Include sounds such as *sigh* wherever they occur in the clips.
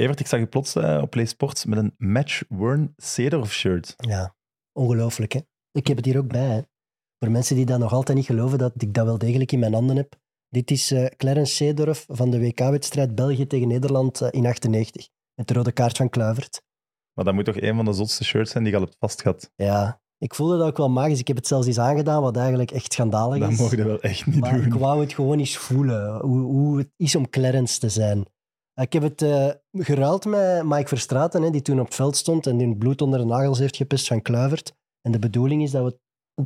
Evert, ik zag je plots eh, op Play Sports met een match-worn Seedorf shirt. Ja, ongelooflijk hè. Ik heb het hier ook bij. Hè. Voor mensen die dat nog altijd niet geloven, dat ik dat wel degelijk in mijn handen heb. Dit is eh, Clarence Seedorf van de WK-wedstrijd België tegen Nederland eh, in 98. Met de rode kaart van Kluivert. Maar dat moet toch een van de zotste shirts zijn die je al hebt vastgehad. Ja, ik voelde dat ook wel magisch. Ik heb het zelfs eens aangedaan, wat eigenlijk echt schandalig Dat is. mogen we wel echt niet Maar ik doen. wou het gewoon eens voelen, hoe, hoe het is om Clarence te zijn. Ik heb het eh, geruild met Mike Verstraeten, hè, die toen op het veld stond en die het bloed onder de nagels heeft gepest van Kluivert. En de bedoeling is dat we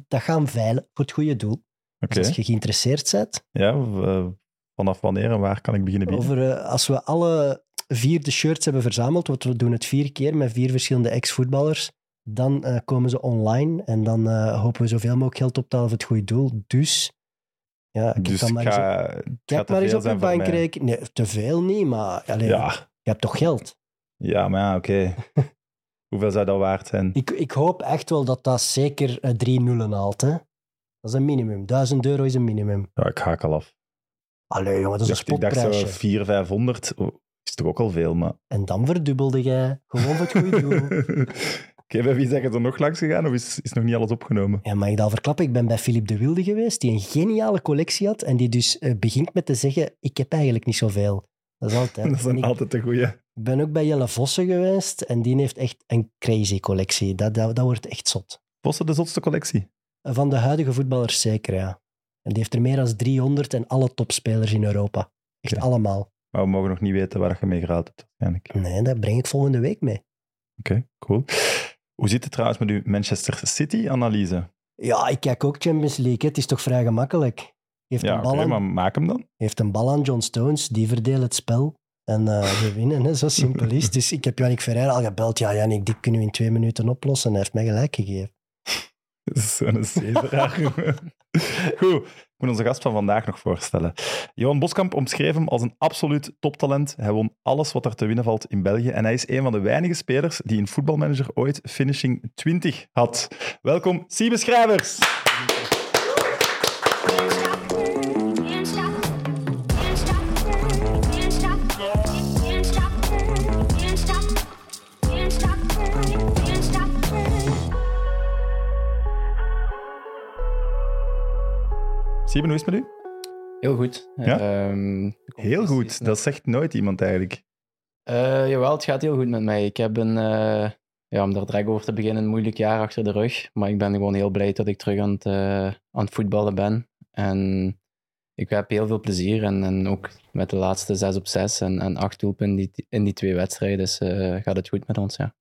dat gaan veilen voor het goede doel. Dus als je geïnteresseerd bent, Ja, eh, vanaf wanneer en waar kan ik beginnen bieden? over, eh, als we alle vier de shirts hebben verzameld, want we doen het vier keer met vier verschillende ex-voetballers, dan eh, komen ze online en dan eh, hopen we zoveel mogelijk geld op te halen voor het goede doel. Dus, ja, ik Dus ik maar eens op- maar eens op mij. bankrekening. Nee, te veel niet, maar allee, Ja, je hebt toch geld. ja, maar ja, oké. *laughs* Hoeveel zou dat waard zijn? Ik, ik hoop echt wel dat dat zeker eh, drie nullen haalt. Hè. Dat is een minimum. 1000 euro is een minimum. Ja, ik haak al af. Allee, jongen, dat is een ik dacht zo spotprijsje. 400, 500. Oh, is toch ook al veel, maar... En dan verdubbelde jij. Gewoon voor het goede doel. *laughs* Oké, bij wie zijn je er nog langs gegaan of is, is nog niet alles opgenomen? Ja, mag ik dat al verklappen? Ik ben bij Philippe de Wilde geweest, die een geniale collectie had en die dus eh, begint met te zeggen, ik heb eigenlijk niet zoveel. Dat is altijd. *laughs* Dat is ik, altijd een goeie. ik ben ook bij Jelle Vossen geweest en die heeft echt een crazy collectie. Dat, dat, dat wordt echt zot. Vossen de zotste collectie. Van de huidige voetballers zeker, ja. En die heeft er meer dan 300 en alle topspelers in Europa. Echt allemaal. Maar we mogen nog niet weten waar je mee hebt, waarschijnlijk. Nee, dat breng ik volgende week mee. Oké, cool. Hoe zit het trouwens met uw Manchester City-analyse? Ja, ik kijk ook Champions League. hè. Het is toch vrij gemakkelijk. Heeft, Ja, een, bal aan, maar maak hem dan. heeft een bal aan John Stones, die verdelen het spel. En eh, *laughs* we winnen, hè. zo simpel is het. Dus ik heb Yannick Ferreira al gebeld. Ja, Yannick, dit kunnen we in twee minuten oplossen. En hij heeft mij gelijk gegeven. Dat is zo'n zeveraar. *laughs* Goed, ik moet onze gast van vandaag nog voorstellen. Johan Boskamp omschreef hem als een absoluut toptalent. Hij won alles wat er te winnen valt in België. En hij is een van de weinige spelers die in voetbalmanager ooit finishing 20 had. Welkom, Siebe Schrijvers. Siebe, hoe is het met u? Heel goed. Ja? Ehm, Heel goed. Dat zegt nooit iemand eigenlijk. Eh, jawel, het gaat heel goed met mij. Ik heb een, eh, ja, om daar direct over te beginnen, een moeilijk jaar achter de rug. Maar ik ben gewoon heel blij dat ik terug aan het, eh, aan het voetballen ben. En ik heb heel veel plezier. En, en ook met de laatste 6 op 6 en, en 8 doelpunten in die, in die twee wedstrijden dus, gaat het goed met ons. Ja.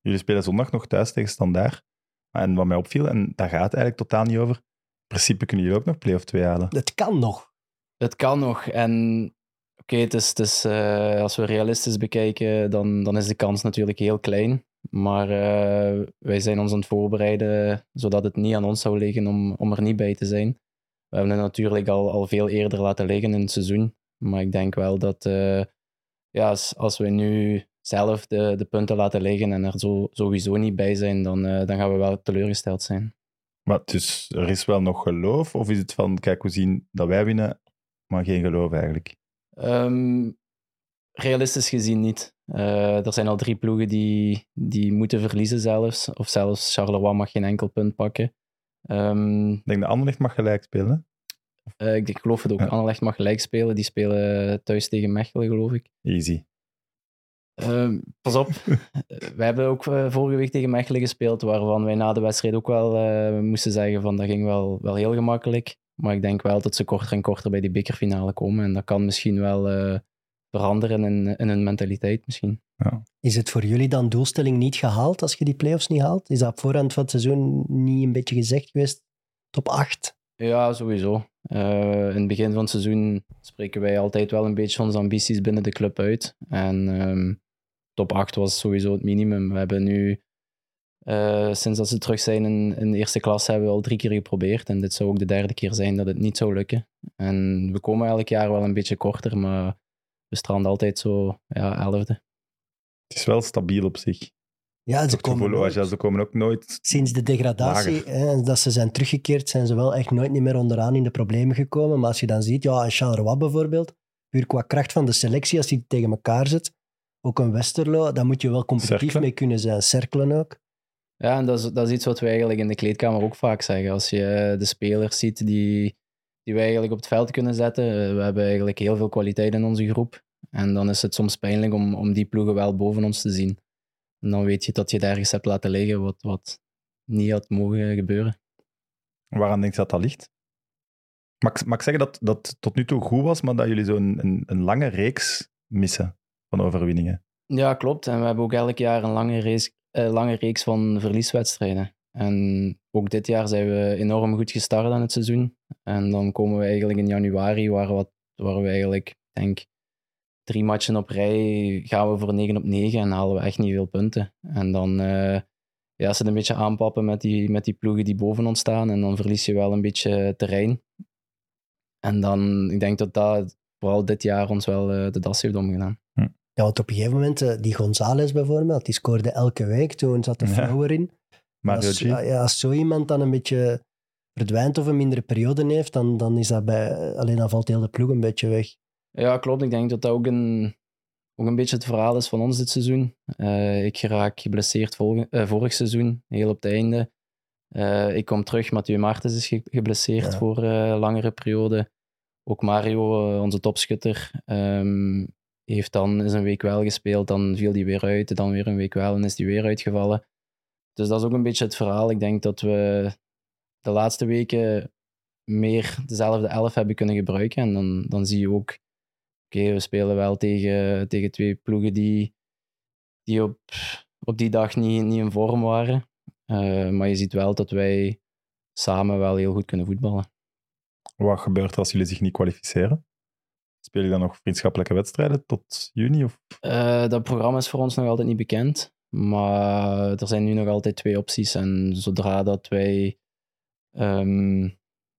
Jullie spelen zondag nog thuis tegen Standaard. En wat mij opviel, en daar gaat het eigenlijk totaal niet over, principe kunnen jullie ook nog play-off 2 halen. Het kan nog. Het kan nog. En oké, het is, het is, eh, als we realistisch bekijken, dan, dan is de kans natuurlijk heel klein. Maar eh, wij zijn ons aan het voorbereiden, zodat het niet aan ons zou liggen om, om er niet bij te zijn. We hebben het natuurlijk al, al veel eerder laten liggen in het seizoen. Maar ik denk wel dat eh, ja, als, als we nu zelf de, de punten laten liggen en er zo, sowieso niet bij zijn, dan, eh, dan gaan we wel teleurgesteld zijn. Maar dus er is wel nog geloof? Of is het van, kijk, we zien dat wij winnen, maar geen geloof eigenlijk? Ehm, realistisch gezien niet. Eh, er zijn al drie ploegen die, die moeten verliezen zelfs. Of zelfs Charleroi mag geen enkel punt pakken. Ehm, Ik denk dat Anderlecht mag gelijk spelen. eh, ik, ik geloof het ook. Ja. Anderlecht mag gelijk spelen. Die spelen thuis tegen Mechelen, geloof ik. Easy. Ehm, pas op. *laughs* wij hebben ook eh, vorige week tegen Mechelen gespeeld, waarvan wij na de wedstrijd ook wel eh, moesten zeggen van dat ging wel, wel heel gemakkelijk. Maar ik denk wel dat ze korter en korter bij die bekerfinale komen. En dat kan misschien wel eh, veranderen in, in hun mentaliteit misschien. Is het voor jullie dan doelstelling niet gehaald als je die play-offs niet haalt? Is dat voorhand van het seizoen niet een beetje gezegd geweest? Top 8? Ja, sowieso. Eh, in het begin van het seizoen spreken wij altijd wel een beetje onze ambities binnen de club uit. En ehm, top 8 was sowieso het minimum. We hebben nu, eh, sinds dat ze terug zijn in, in de eerste klas, hebben we al drie keer geprobeerd. En dit zou ook de derde keer zijn dat het niet zou lukken. En we komen elk jaar wel een beetje korter, maar we stranden altijd zo, ja, elfde. Het is wel stabiel op zich. Ja, ze komen, gevoel, nooit- ja, ze komen ook nooit... sinds de degradatie, hè, dat ze zijn teruggekeerd, zijn ze wel echt nooit niet meer onderaan in de problemen gekomen. Maar als je dan ziet, ja, Charleroi bijvoorbeeld, puur qua kracht van de selectie, als die tegen elkaar zit, Ook een Westerlo, daar moet je wel competitief Cerkelen. mee kunnen zijn. Cirkelen ook. Ja, en dat is, dat is iets wat we eigenlijk in de kleedkamer ook vaak zeggen. Als je de spelers ziet die, die wij eigenlijk op het veld kunnen zetten, eh, we hebben eigenlijk heel veel kwaliteit in onze groep. En dan is het soms pijnlijk om, om die ploegen wel boven ons te zien. En dan weet je dat je het ergens hebt laten liggen wat, wat niet had mogen gebeuren. Waaraan denk je dat dat ligt? Mag, ik- mag ik zeggen dat dat tot nu toe goed was, maar dat jullie zo'n een, een lange reeks missen overwinningen? Ja, klopt. En we hebben ook elk jaar een lange, race, eh, lange reeks van verlieswedstrijden. En ook dit jaar zijn we enorm goed gestart aan het seizoen. En dan komen we eigenlijk in januari, waar, wat, waar we eigenlijk, denk, drie matchen op rij gaan we voor 9 op 9 en halen we echt niet veel punten. En dan eh ja, het een beetje aanpappen met die, met die ploegen die boven ons staan. En dan verlies je wel een beetje terrein. En dan, ik denk dat dat vooral dit jaar ons wel eh, de das heeft omgedaan. Ja, want op een gegeven moment, eh, die González bijvoorbeeld, die scoorde elke week. Toen zat de flow erin. Mario als, ja, als zo iemand dan een beetje verdwijnt of een mindere periode heeft, dan, dan is dat bij... Alleen dan valt heel de ploeg een beetje weg. Ja, klopt. Ik denk dat dat ook een, ook een beetje het verhaal is van ons dit seizoen. Eh, ik geraak geblesseerd eh, vorig seizoen, heel op het einde. Eh, ik kom terug, Mathieu Martens is ge- geblesseerd Ja. voor eh, een langere periode. Ook Mario, onze topschutter, heeft dan eens een week wel gespeeld. Dan viel hij weer uit, dan weer een week wel en is hij weer uitgevallen. Dus dat is ook een beetje het verhaal. Ik denk dat we de laatste weken meer dezelfde elf hebben kunnen gebruiken. En dan, dan zie je ook oké, we spelen wel tegen, tegen twee ploegen die, die op, op die dag niet, niet in vorm waren. Eh, maar je ziet wel dat wij samen wel heel goed kunnen voetballen. Wat gebeurt als jullie zich niet kwalificeren? Speel je dan nog vriendschappelijke wedstrijden tot juni? Of? Eh, dat programma is voor ons nog altijd niet bekend. Maar er zijn nu nog altijd twee opties. En zodra dat wij ehm,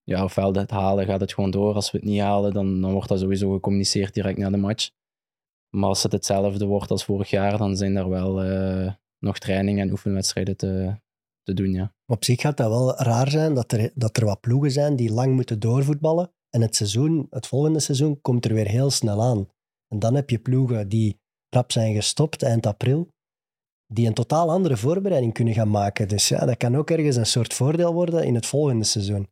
ja, ofwel het halen, gaat het gewoon door. Als we het niet halen, dan, dan wordt dat sowieso gecommuniceerd direct na de match. Maar als het hetzelfde wordt als vorig jaar, dan zijn er wel eh, nog trainingen en oefenwedstrijden te, te doen. Ja. Op zich gaat dat wel raar zijn dat er, dat er wat ploegen zijn die lang moeten doorvoetballen. En het seizoen, het volgende seizoen, komt er weer heel snel aan. En dan heb je ploegen die rap zijn gestopt eind april, die een totaal andere voorbereiding kunnen gaan maken. Dus ja, dat kan ook ergens een soort voordeel worden in het volgende seizoen.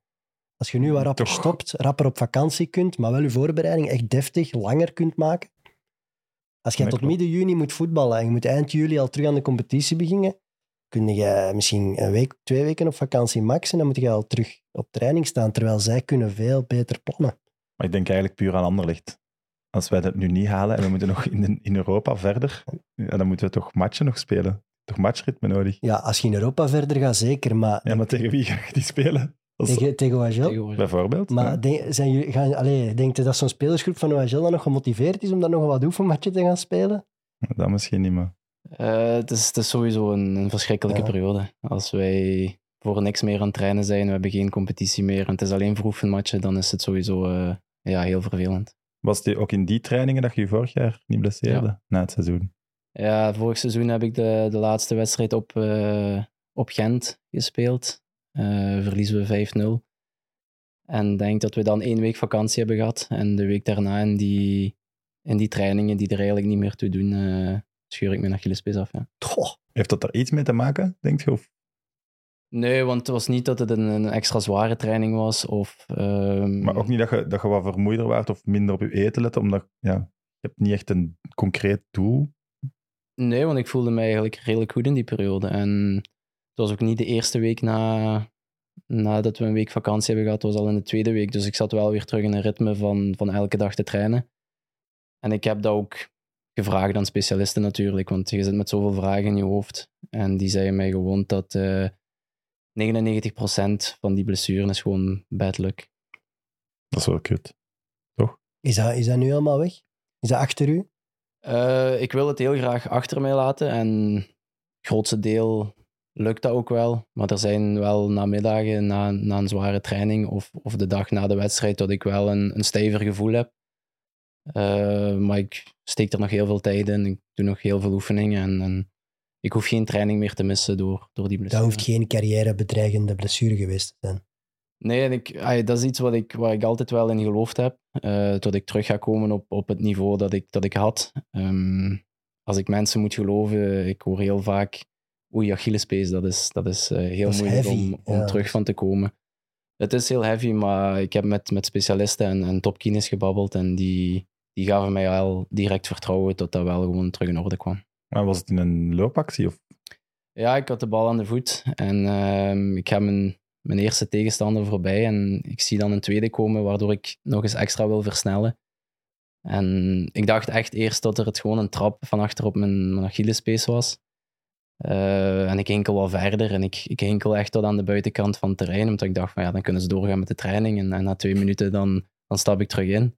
Als je nu wat rapper Toch. stopt, rapper op vakantie kunt, maar wel je voorbereiding echt deftig, langer kunt maken. Als je tot midden juni moet voetballen en je moet eind juli al terug aan de competitie beginnen, kun je misschien een week, twee weken op vakantie max en dan moet je al terug op training staan, terwijl zij kunnen veel beter plannen. Maar ik denk eigenlijk puur aan Anderlicht. Als wij dat nu niet halen en we moeten nog in, de- in Europa verder, ja, dan moeten we toch matchen nog spelen. Toch matchritme nodig. Ja, als je in Europa verder gaat, zeker, maar Ja, maar tegen wie ga je die spelen? Tegen, tegen? Tegenwoordig. Bijvoorbeeld. Maar ja. denk, zijn jullie, gaan, allee, denk je dat zo'n spelersgroep van OHL dan nog gemotiveerd is om daar nog een wat oefenmatje te gaan spelen? Dat misschien niet, maar... Eh, het, is, het is sowieso een, een verschrikkelijke Ja. periode. Als wij voor niks meer aan het trainen zijn, we hebben geen competitie meer en het is alleen voor oefenmatchen, dan is het sowieso eh, ja, heel vervelend. Was het ook in die trainingen dat je je vorig jaar niet blesseerde? Na het seizoen. Ja, vorig seizoen heb ik de, de laatste wedstrijd op, eh, op Gent gespeeld. Verliezen we 5-0. En denk dat we dan één week vakantie hebben gehad. En de week daarna in die, in die trainingen die er eigenlijk niet meer toe doen, scheur ik mijn Achillespees af. Ja. Goh, Heeft dat er iets mee te maken, denk je? Of? Nee, want het was niet dat het een, een extra zware training was. Of, ehm, Maar ook niet dat je, dat je wat vermoeider waart of minder op je eten lette, omdat ja, je hebt niet echt een concreet doel. Nee, want ik voelde me eigenlijk redelijk goed in die periode. En het was ook niet de eerste week na, nadat we een week vakantie hebben gehad. Het was al in de tweede week. Dus ik zat wel weer terug in een ritme van, van elke dag te trainen. En ik heb dat ook gevraagd aan specialisten natuurlijk. Want je zit met zoveel vragen in je hoofd. En die zeiden mij gewoon dat eh 99% van die blessuren is gewoon bad luck. Dat is wel kut. is dat, is dat nu helemaal weg? Is dat achter u? Eh, ik wil het heel graag achter mij laten en het grootste deel lukt dat ook wel. Maar er zijn wel namiddagen na, na een zware training of, of de dag na de wedstrijd dat ik wel een, een stijver gevoel heb. Eh, maar ik steek er nog heel veel tijd in. Ik doe nog heel veel oefeningen en, en ik hoef geen training meer te missen door, door die Dat blessure. hoeft geen carrièrebedreigende blessure geweest te zijn. Nee, en ik, dat is iets wat ik, waar ik altijd wel in geloofd heb. eh dat ik terug ga komen op, op het niveau dat ik, dat ik had. Ehm, als ik mensen moet geloven, ik hoor heel vaak, oei, Achillespees, dat is, dat is eh, heel Dat moeilijk om, om ja. terug van te komen. Het is heel heavy, maar ik heb met, met specialisten en, en topkines gebabbeld en die, die gaven mij al direct vertrouwen tot dat wel gewoon terug in orde kwam. Maar was het in een loopactie? Of? Ja, ik had de bal aan de voet en ehm, ik ga mijn, mijn eerste tegenstander voorbij en ik zie dan een tweede komen waardoor ik nog eens extra wil versnellen. En ik dacht echt eerst dat er het gewoon een trap van achter op mijn, mijn Achillespees was. Eh, en ik hinkel wel verder en ik, ik hinkel echt tot aan de buitenkant van het terrein, omdat ik dacht van ja, dan kunnen ze doorgaan met de training en, en na twee minuten dan, dan stap ik terug in.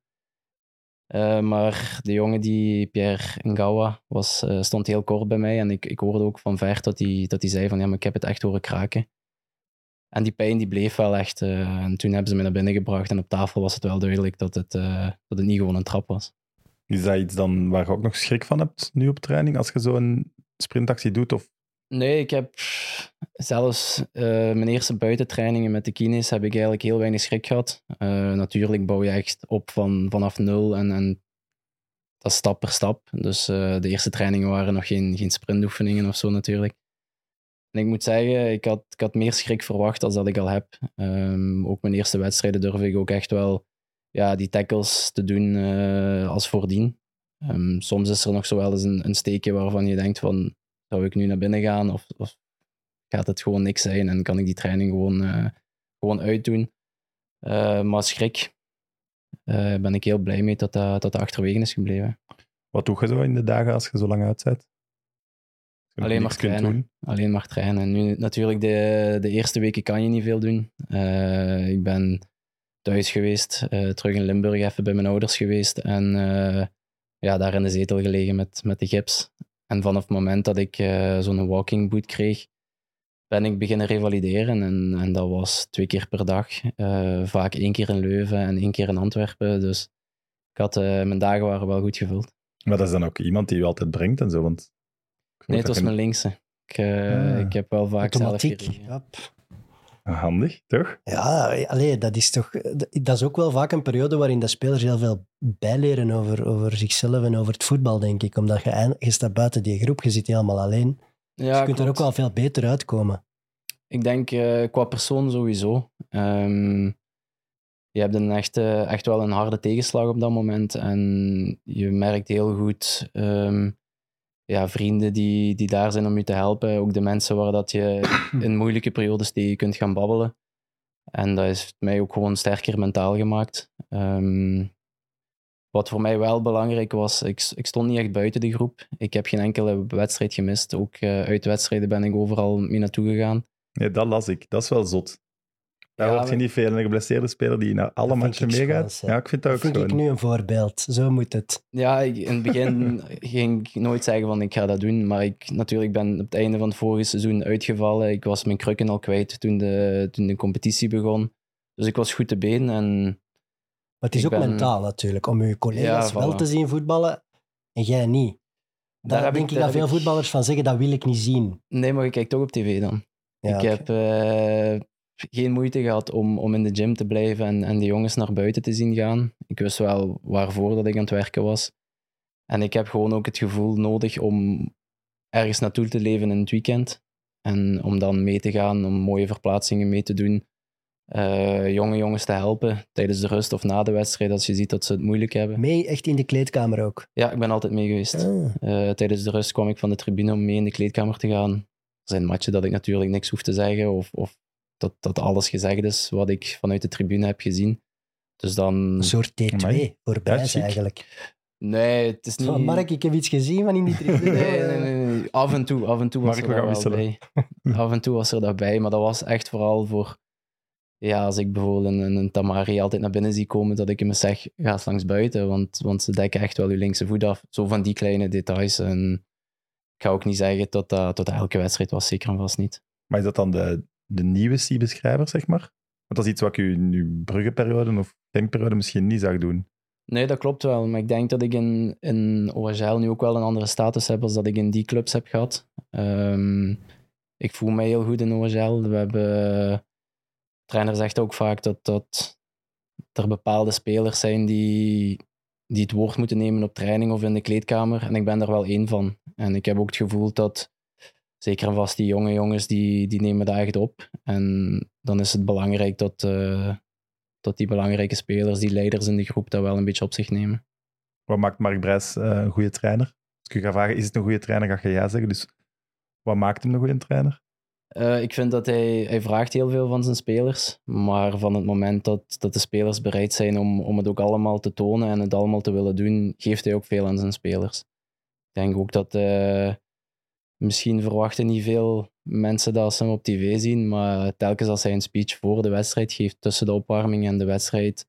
Eh, maar de jongen, die Pierre Ngawa, was, eh, stond heel kort bij mij. En ik, ik hoorde ook van ver dat hij, dat zei van ja, maar ik heb het echt horen kraken. En die pijn die bleef wel echt. eh, en toen hebben ze me naar binnen gebracht. En op tafel was het wel duidelijk dat het, dat het niet gewoon een trap was. Is dat iets dan waar je ook nog schrik van hebt nu op training? Als je zo'n sprintactie doet? Of... Nee, ik heb zelfs eh, mijn eerste buitentrainingen met de kines heb ik eigenlijk heel weinig schrik gehad. Eh, natuurlijk bouw je echt op van, vanaf nul en, en dat stap per stap. Dus eh, de eerste trainingen waren nog geen, geen sprintoefeningen of zo natuurlijk. En ik moet zeggen, ik had, ik had meer schrik verwacht dan dat ik al heb. Ehm, ook mijn eerste wedstrijden durf ik ook echt wel ja, die tackles te doen als voordien. Ehm, soms is er nog zo wel eens een, een steekje waarvan je denkt van, zou ik nu naar binnen gaan of, of gaat het gewoon niks zijn en kan ik die training gewoon, eh, gewoon uitdoen. Eh, maar schrik eh, ben ik heel blij mee dat dat, dat achterwege is gebleven. Wat doe je zo in de dagen als je zo lang uit bent? Als je Alleen maar trainen. Alleen maar trainen. En nu natuurlijk, de, de eerste weken kan je niet veel doen. Ik ben thuis geweest, terug in Limburg even bij mijn ouders geweest en ja, daar in de zetel gelegen met, met de gips. En vanaf het moment dat ik eh, zo'n walking boot kreeg, ben ik beginnen revalideren. En, en dat was twee keer per dag. Eh, vaak één keer in Leuven en één keer in Antwerpen. Dus ik had, eh, mijn dagen waren wel goed gevuld. Maar dat is dan ook iemand die je altijd brengt en zo. Want Nee, het dat was mijn linkse. Ik, Ah. ik heb wel vaak zelf Automatiek. gereden. Handig, toch? Ja, allee, dat is toch... Dat is ook wel vaak een periode waarin de spelers heel veel bijleren over, over zichzelf en over het voetbal, denk ik. Omdat je, je staat buiten die groep, je zit helemaal alleen. Ja, je kunt er ook wel veel beter uitkomen. Ik denk eh, qua persoon sowieso. Ehm, je hebt een echt, eh, echt wel een harde tegenslag op dat moment. En je merkt heel goed ehm, ja, vrienden die, die daar zijn om je te helpen. Ook de mensen waar dat je *clears throat* in moeilijke periodes tegen kunt gaan babbelen. En dat heeft mij ook gewoon sterker mentaal gemaakt. Ehm, wat voor mij wel belangrijk was, ik, ik stond niet echt buiten de groep. Ik heb geen enkele wedstrijd gemist. Ook eh, uit wedstrijden ben ik overal mee naartoe gegaan. Nee, dat las ik. Dat is wel zot. Daar Ja, hoort je niet veel. Een geblesseerde speler die naar alle matchen meegaat. Ja, ik vind dat ook vind zo. ik nu een voorbeeld. Zo moet het. Ja, ik- in het begin *laughs* ging ik nooit zeggen van ik ga dat doen. Maar ik natuurlijk ben op het einde van het vorige seizoen uitgevallen. Ik was mijn krukken al kwijt toen de, toen de competitie begon. Dus ik was goed te been. En Maar het is ook ben- mentaal natuurlijk, om je collega's Ja, wel voilà. te zien voetballen en jij niet. Daar heb denk ik, daar dat veel voetballers van zeggen, dat wil ik niet zien. Nee, maar ik kijk toch op tv dan. Ja, ik heb eh, geen moeite gehad om, om in de gym te blijven en, en de jongens naar buiten te zien gaan. Ik wist wel waarvoor dat ik aan het werken was. En ik heb gewoon ook het gevoel nodig om ergens naartoe te leven in het weekend. En om dan mee te gaan, om mooie verplaatsingen mee te doen. Eh, jonge jongens te helpen tijdens de rust of na de wedstrijd als je ziet dat ze het moeilijk hebben. Mee echt in de kleedkamer ook. Ja, ik ben altijd mee geweest. Ah. Eh, tijdens de rust kwam ik van de tribune om mee in de kleedkamer te gaan. Er zijn matchen dat ik natuurlijk niks hoef te zeggen of, of dat, dat alles gezegd is wat ik vanuit de tribune heb gezien. Dus dan... Een soort T2 Amai. voor eigenlijk. Nee, het is niet... Van, Mark, ik heb iets gezien van in die tribune. Nee, nee, nee, nee. Af en toe, af en toe was Mark, er we gaan bij. *laughs* Af en toe was er dat bij, maar dat was echt vooral voor... Ja, als ik bijvoorbeeld een, een Tamari altijd naar binnen zie komen, dat ik hem zeg, ga eens langs buiten, want, want ze dekken echt wel je linkse voet af. Zo van die kleine details. En ik ga ook niet zeggen dat dat, dat elke wedstrijd was, zeker en vast niet. Maar is dat dan de, de nieuwe Siebe-schrijver, zeg maar? Want dat is iets wat ik in uw Brugge-periode of Genk-periode misschien niet zag doen. Nee, dat klopt wel. Maar ik denk dat ik in, in OHL nu ook wel een andere status heb als dat ik in die clubs heb gehad. Ehm, ik voel mij heel goed in OHL. We hebben... De trainer zegt ook vaak dat, dat er bepaalde spelers zijn die die het woord moeten nemen op training of in de kleedkamer. En ik ben daar wel één van. En ik heb ook het gevoel dat, zeker en vast die jonge jongens, die, die nemen dat echt op. En dan is het belangrijk dat, eh, dat die belangrijke spelers, die leiders in de groep, dat wel een beetje op zich nemen. Wat maakt Mark Brijs eh, een goede trainer? Als ik je ga vragen, is het een goede trainer, ga je ja zeggen. Dus wat maakt hem een goede trainer? Eh, ik vind dat hij, hij vraagt heel veel van zijn spelers, maar van het moment dat, dat de spelers bereid zijn om, om het ook allemaal te tonen en het allemaal te willen doen, geeft hij ook veel aan zijn spelers. Ik denk ook dat misschien verwachten niet veel mensen dat ze hem op tv zien, maar telkens als hij een speech voor de wedstrijd geeft, tussen de opwarming en de wedstrijd,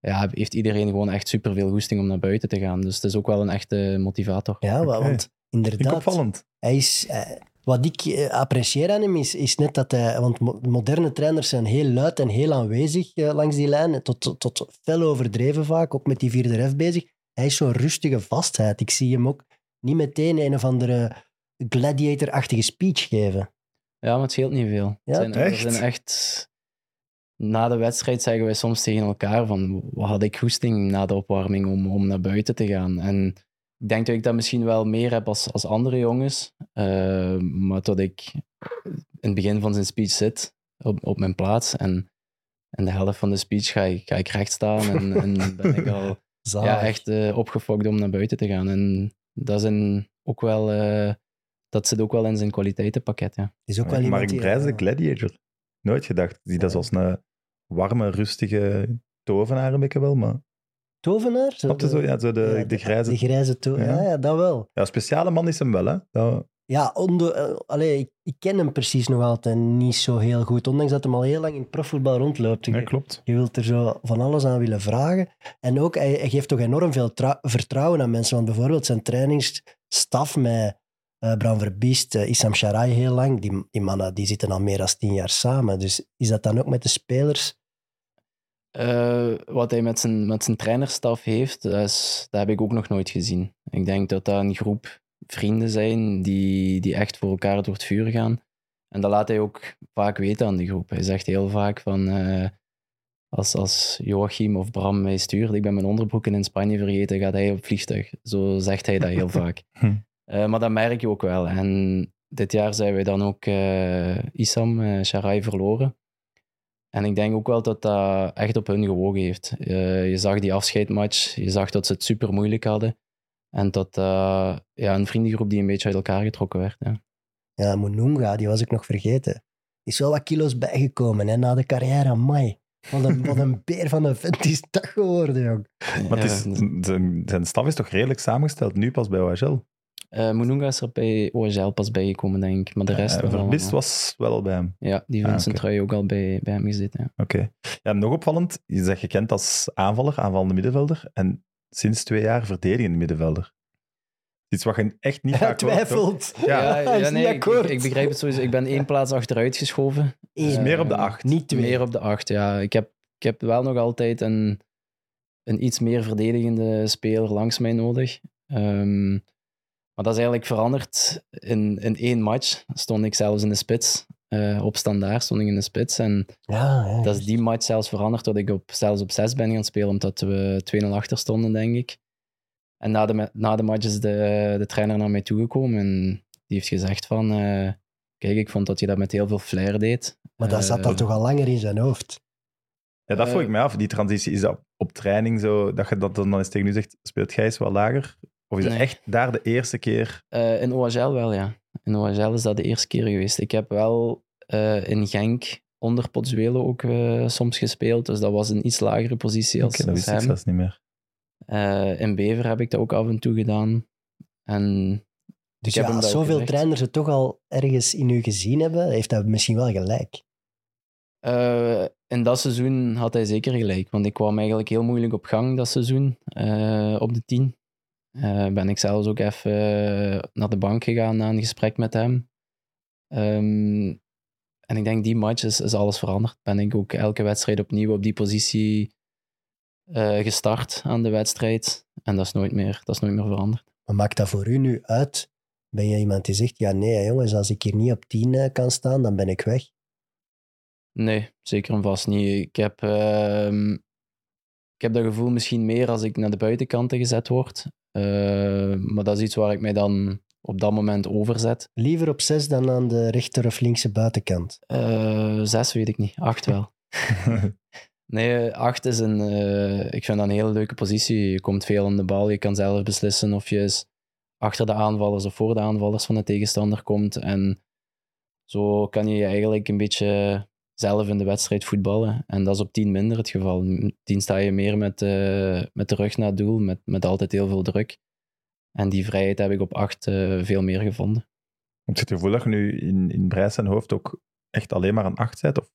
ja, heeft iedereen gewoon echt superveel goesting om naar buiten te gaan. Dus het is ook wel een echte motivator. Ja, Oké. want inderdaad, opvallend. hij is, eh, wat ik eh, apprecieer aan hem is, is net dat hij, want mo- moderne trainers zijn heel luid en heel aanwezig eh, langs die lijn, tot, tot, tot fel overdreven vaak, ook met die vierde ref bezig. Hij is zo'n rustige vastheid. Ik zie hem ook niet meteen een of andere gladiator-achtige speech geven. Ja, maar het scheelt niet veel. Ja, Het zijn, echt? zijn echt... Na de wedstrijd zeggen wij soms tegen elkaar van wat had ik goesting na de opwarming om, om naar buiten te gaan. En ik denk dat ik dat misschien wel meer heb als, als andere jongens. Eh, maar tot ik in het begin van zijn speech zit op, op mijn plaats en, en de helft van de speech ga ik, ga ik recht staan en, en ben ik al *laughs* ja, echt eh, opgefokt om naar buiten te gaan. En dat, is een, ook wel, eh, dat zit ook wel in zijn kwaliteitenpakket, ja. Is ook wel Mark die- Brijs, de gladiator. Nooit gedacht. Die dat als een warme, rustige tovenaar een beetje wel, maar... Tovenaar? Zo Snap je de- zo? Ja, zo de, ja, de grijze... De grijze to- Ja. ja. Ja, dat wel. Ja, speciale man is hem wel, hè. Dat- Ja, onder, eh, allee, ik, ik ken hem precies nog altijd niet zo heel goed, ondanks dat hij al heel lang in het profvoetbal rondloopt. ja, Je- klopt. Je wilt er zo van alles aan willen vragen. En ook, hij, hij geeft toch enorm veel trou- vertrouwen aan mensen. Want bijvoorbeeld zijn trainingsstaf met eh Bram Verbiest, eh, Issam Sharai heel lang, die, die mannen die zitten al meer dan tien jaar samen. Dus is dat dan ook met de spelers? Eh, wat hij met zijn, met zijn trainerstaf heeft, dat, is, dat heb ik ook nog nooit gezien. Ik denk dat dat een groep vrienden zijn die, die echt voor elkaar door het vuur gaan. En dat laat hij ook vaak weten aan de groep. Hij zegt heel vaak van... als, als Joachim of Bram mij stuurt, ik ben mijn onderbroeken in Spanje vergeten, gaat hij op vliegtuig. Zo zegt hij dat heel *laughs* vaak. Eh, maar dat merk je ook wel. En dit jaar zijn wij dan ook eh Issam eh Sharai verloren. En ik denk ook wel dat dat echt op hun gewogen heeft. Eh, je zag die afscheidmatch, je zag dat ze het super moeilijk hadden. En dat eh, ja, een vriendengroep die een beetje uit elkaar getrokken werd. Ja. Ja, Mununga, die was ik nog vergeten. Is wel wat kilo's bijgekomen hè, na de carrière. Amai. Wat een, wat een beer van een vent is dat geworden, jong. Maar het is, zijn, zijn staf is toch redelijk samengesteld, nu pas bij OHL. Eh, Mununga is er bij OHL pas bijgekomen, denk ik. Maar de rest Eh, Verbist allemaal- was wel al bij hem. Ja, die Ah, vindt zijn trui ook al bij, bij hem gezeten. Ja. Oké. Ja, nog opvallend, je zegt gekend als aanvaller, aanvallende middenvelder. En sinds twee jaar verdedigende middenvelder. Iets wat je echt niet *laughs* Hij vaak twijfelt. Ja, hij is nee, ik, begrijp het sowieso. Ik ben één plaats achteruit geschoven. Eén. Dus meer op de Eh, acht. Niet twee. Meer op de acht, ja. Ik heb, ik heb wel nog altijd een, een iets meer verdedigende speler langs mij nodig. Ehm, maar dat is eigenlijk veranderd. In, in één match stond ik zelfs in de spits. Eh, op standaard stond ik in de spits. En Ja, ja, dat is die match zelfs veranderd dat ik op, zelfs op 6 ben gaan spelen, omdat we 2-0 achter stonden, denk ik. En na de, na de match is de, de trainer naar mij toegekomen en die heeft gezegd van... eh, kijk, ik vond dat je dat met heel veel flair deed. Maar dat zat dan Eh, toch al langer in zijn hoofd. Ja, dat vroeg ik mij af. Die transitie, is dat op training zo, dat je dat dan eens tegen u zegt, speelt jij eens wat lager? Of is dat Nee. echt daar de eerste keer? Eh, in OHL wel, ja. In OHL is dat de eerste keer geweest. Ik heb wel eh, in Genk onder Pozuelo ook eh, soms gespeeld, dus dat was een iets lagere positie als, Oké, dat als ik hem. zelfs niet meer. Eh, in Bever heb ik dat ook af en toe gedaan. En Dus ik heb ja, hem als dat zoveel gezegd. trainers het toch al ergens in u gezien hebben, heeft hij misschien wel gelijk. Eh, in dat seizoen had hij zeker gelijk, want ik kwam eigenlijk heel moeilijk op gang dat seizoen, eh, op de 10. Eh, ben ik zelfs ook even eh, naar de bank gegaan na een gesprek met hem. Ehm, en ik denk, die match is, is alles veranderd. Ben ik ook elke wedstrijd opnieuw op die positie eh, gestart aan de wedstrijd. En dat is nooit meer, dat is nooit meer veranderd. Maar maakt dat voor u nu uit? Ben je iemand die zegt, ja nee jongens, als ik hier niet op 10 eh, kan staan, dan ben ik weg. Nee, zeker en vast niet. Ik heb, ehm, ik heb dat gevoel misschien meer als ik naar de buitenkanten gezet word. Eh, maar dat is iets waar ik mij dan op dat moment overzet. Liever op zes dan aan de rechter of linkse buitenkant. Eh, zes weet ik niet, acht wel. *laughs* Nee, acht is een, eh, ik vind dat een hele leuke positie. Je komt veel aan de bal, je kan zelf beslissen of je eens achter de aanvallers of voor de aanvallers van de tegenstander komt. En zo kan je je eigenlijk een beetje zelf in de wedstrijd voetballen. En dat is op tien minder het geval. Tien sta je meer met, eh, met de rug naar het doel, met, met altijd heel veel druk. En die vrijheid heb ik op acht eh, veel meer gevonden. Heb je het gevoel dat je nu in, in Brijs zijn hoofd ook echt alleen maar een acht zet? Of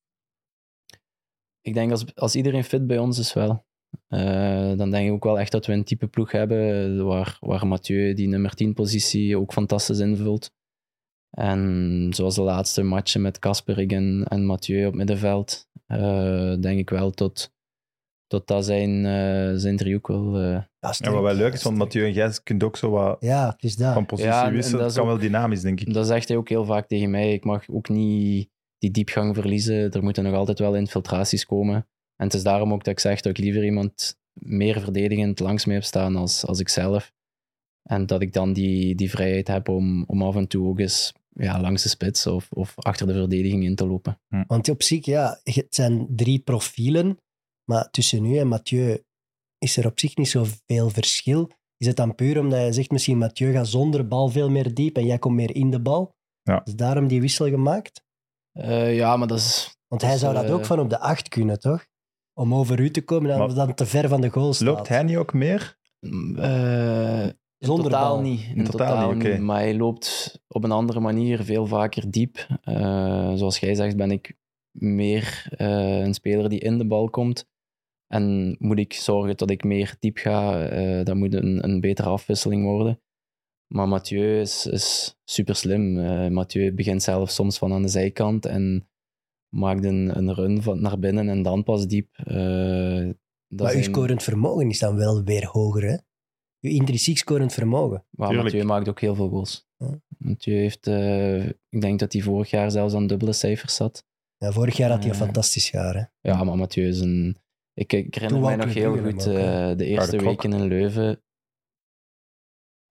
Ik denk als, als iedereen fit bij ons is wel. eh, dan denk ik ook wel echt dat we een type ploeg hebben waar, waar Mathieu die nummer 10 positie ook fantastisch invult. En zoals de laatste matchen met Kasperik en, en Mathieu op middenveld, eh, denk ik wel tot, tot dat zijn, eh, zijn driehoek wel... eh, Ja, Ja, sterk. wat wel leuk is, want Mathieu en jij kunt ook zo wat Ja, het is dat. van positie Ja, wisselen. dat kan is wel dynamisch, denk ik. Dat zegt hij ook heel vaak tegen mij. Ik mag ook niet die diepgang verliezen. Er moeten nog altijd wel infiltraties komen. En het is daarom ook dat ik zeg dat ik liever iemand meer verdedigend langs mee heb staan als, als ik zelf. En dat ik dan die, die vrijheid heb om, om af en toe ook eens ja, langs de spits of, of achter de verdediging in te lopen. Want op zich, ja, het zijn drie profielen. Maar tussen u en Mathieu is er op zich niet zoveel verschil. Is het dan puur omdat je zegt, misschien Mathieu gaat zonder bal veel meer diep en jij komt meer in de bal? Ja. Is daarom die wissel gemaakt? Eh, ja, maar dat is... Want hij zou dat eh, ook van op de acht kunnen, toch? Om over u te komen en dan te ver van de goal staat. Loopt hij niet ook meer? eh, in Zonder totaal bal. niet. In, totaal totaal, niet, niet. oké. Maar hij loopt op een andere manier veel vaker diep. Eh, zoals jij zegt, ben ik meer eh, een speler die in de bal komt. En moet ik zorgen dat ik meer diep ga. eh dat moet een, een betere afwisseling worden. Maar Mathieu is, is super slim. Mathieu begint zelf soms van aan de zijkant en maakt een, een run van naar binnen en dan pas diep. Eh, dat maar uw zijn- scorend vermogen is dan wel weer hoger, hè? Uw intrinsiek scorend vermogen. Maar Tuurlijk. Mathieu maakt ook heel veel goals. Ja. Mathieu heeft, eh, ik denk dat hij vorig jaar zelfs aan dubbele cijfers zat. Ja, vorig jaar had hij een Eh, fantastisch jaar, hè? Ja, maar Mathieu is een... Ik, ik herinner Toen mij nog heel goed ook, eh, de eerste weken in Leuven.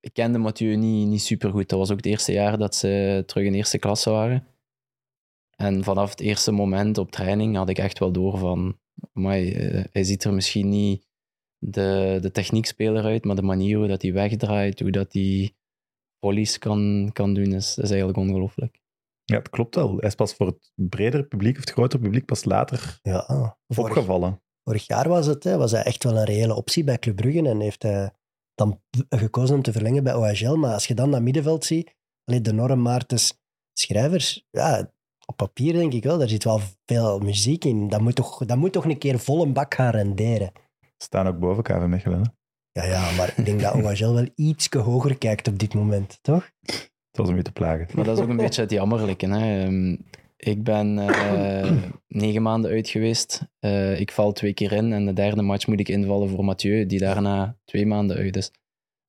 Ik kende Mathieu niet, niet super goed. Dat was ook het eerste jaar dat ze terug in eerste klasse waren. En vanaf het eerste moment op training had ik echt wel door van... amai, hij ziet er misschien niet de, de techniekspeler uit, maar de manier hoe dat hij wegdraait, hoe dat hij volleys kan, kan doen, is, is eigenlijk ongelooflijk. Ja, het klopt wel. Hij is pas voor het bredere publiek, of het grotere publiek, pas later Ja, vorig, opgevallen. vorig jaar was, het, hè, was hij echt wel een reële optie bij Club Brugge en heeft hij dan gekozen om te verlengen bij OHL. Maar als je dan dat middenveld ziet, alleen de Norm Maartens schrijvers, ja, op papier denk ik wel, daar zit wel veel muziek in. Dat moet toch, dat moet toch een keer vol een bak gaan renderen. Staan ook boven KV Mechelen. hè. Ja, ja, maar ik denk dat OHL wel iets hoger kijkt op dit moment, toch? Het was om je te plagen. Maar dat is ook een beetje het jammerlijke. Hè. Ehm, ik ben eh, negen maanden uit geweest. Eh, ik val twee keer in en de derde match moet ik invallen voor Mathieu, die daarna twee maanden uit is.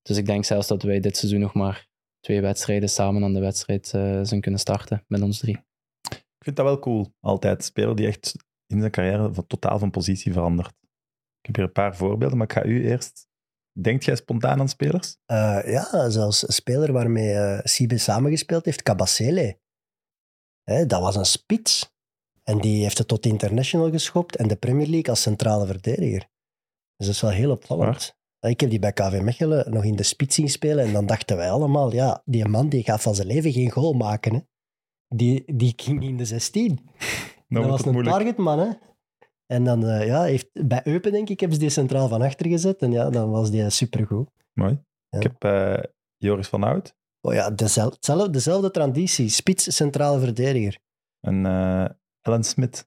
Dus ik denk zelfs dat wij dit seizoen nog maar twee wedstrijden samen aan de wedstrijd eh, zijn kunnen starten met ons drie. Ik vind dat wel cool. Altijd. Speler die echt in zijn carrière van, totaal van positie verandert. Ik heb hier een paar voorbeelden, maar ik ga u eerst... Denkt jij spontaan aan spelers? Eh, ja, zelfs een speler waarmee eh Sibe samengespeeld heeft, Cabasele. Hè, dat was een spits. En die heeft het tot international geschopt en de Premier League als centrale verdediger. Dus dat is wel heel opvallend. Ik heb die bij KV Mechelen nog in de spits zien spelen en dan dachten wij allemaal, ja, die man die gaat van zijn leven geen goal maken. Hè. Die, die ging in de 16. *laughs* Nou dat was een moeilijk. targetman, hè. En dan, eh, ja, heeft, bij Eupen, denk ik, hebben ze die centraal van achter gezet. En ja, dan was die supergoed. Mooi. Ja. Ik heb eh, Joris van Hout Oh ja, dezelfde, dezelfde traditie. Spits, centrale verdediger. en eh Ellen Smit.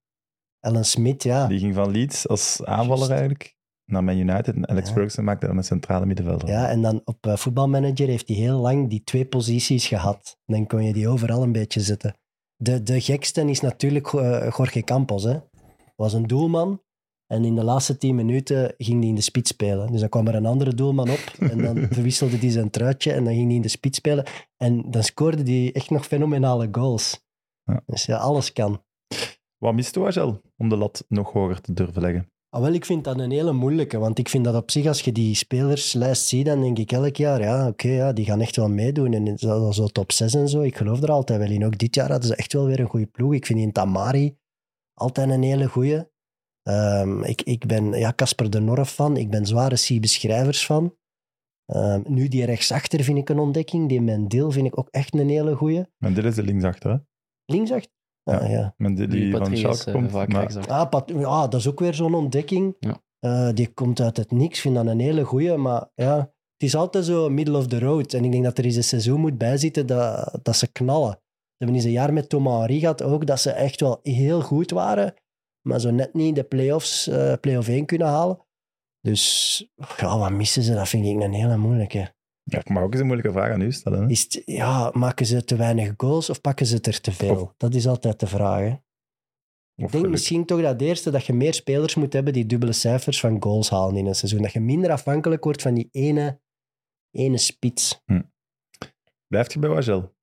Alan Smit, ja. Die ging van Leeds als aanvaller eigenlijk naar Man United. En Alex Ja. Ferguson maakte dan een centrale middenvelder. ja. En dan op voetbalmanager heeft hij heel lang die twee posities gehad. Dan kon je die overal een beetje zetten. De, de gekste is natuurlijk Jorge Campos. Hè. Was een doelman. En in de laatste tien minuten ging hij in de spits spelen. Dus dan kwam er een andere doelman op. *laughs* En dan verwisselde hij zijn truitje. En dan ging hij in de spits spelen. En dan scoorde hij echt nog fenomenale goals. Ja. Dus ja, alles kan. Wat mist OHL om de lat nog hoger te durven leggen? Ah, wel, ik vind dat een hele moeilijke, want ik vind dat op zich, als je die spelerslijst ziet, dan denk ik elk jaar, ja, oké, ja, die gaan echt wel meedoen. En zo, zo top 6 en zo, ik geloof er altijd wel in. Ook dit jaar hadden ze echt wel weer een goede ploeg. Ik vind die Tamari altijd een hele goeie. Ehm, ik, ik ben ja, Casper de Norre fan, ik ben zware Siebe Schrijvers fan. Ehm, nu die rechtsachter vind ik een ontdekking, die Mendil vind ik ook echt een hele goeie. En dit is de linksachter, hè? Linksachter? Ja. Ah, ja. Met die, die van Schalke eh, komt. vaak maar-. Ah, Pat- ja, dat is ook weer zo'n ontdekking. Ja. Eh, die komt uit het niks. Ik vind dat een hele goeie. Maar ja, het is altijd zo middle of the road. En ik denk dat er eens een seizoen moet bijzitten dat, dat ze knallen. Ze hebben eens een jaar met Thomas Henry gehad ook, dat ze echt wel heel goed waren. Maar zo net niet de play-offs, eh play-off 1 kunnen halen. Dus ja, wat missen ze? Dat vind ik een hele moeilijke. Ja, ik mag ook eens een moeilijke vraag aan u stellen. Hè? Is het- ja, maken ze te weinig goals of pakken ze het er te veel? Of- Dat is altijd de vraag. Hè? Ik denk misschien toch dat eerste dat je meer spelers moet hebben die dubbele cijfers van goals halen in een seizoen. Dat je minder afhankelijk wordt van die ene, ene spits. Blijft je bij Wagel?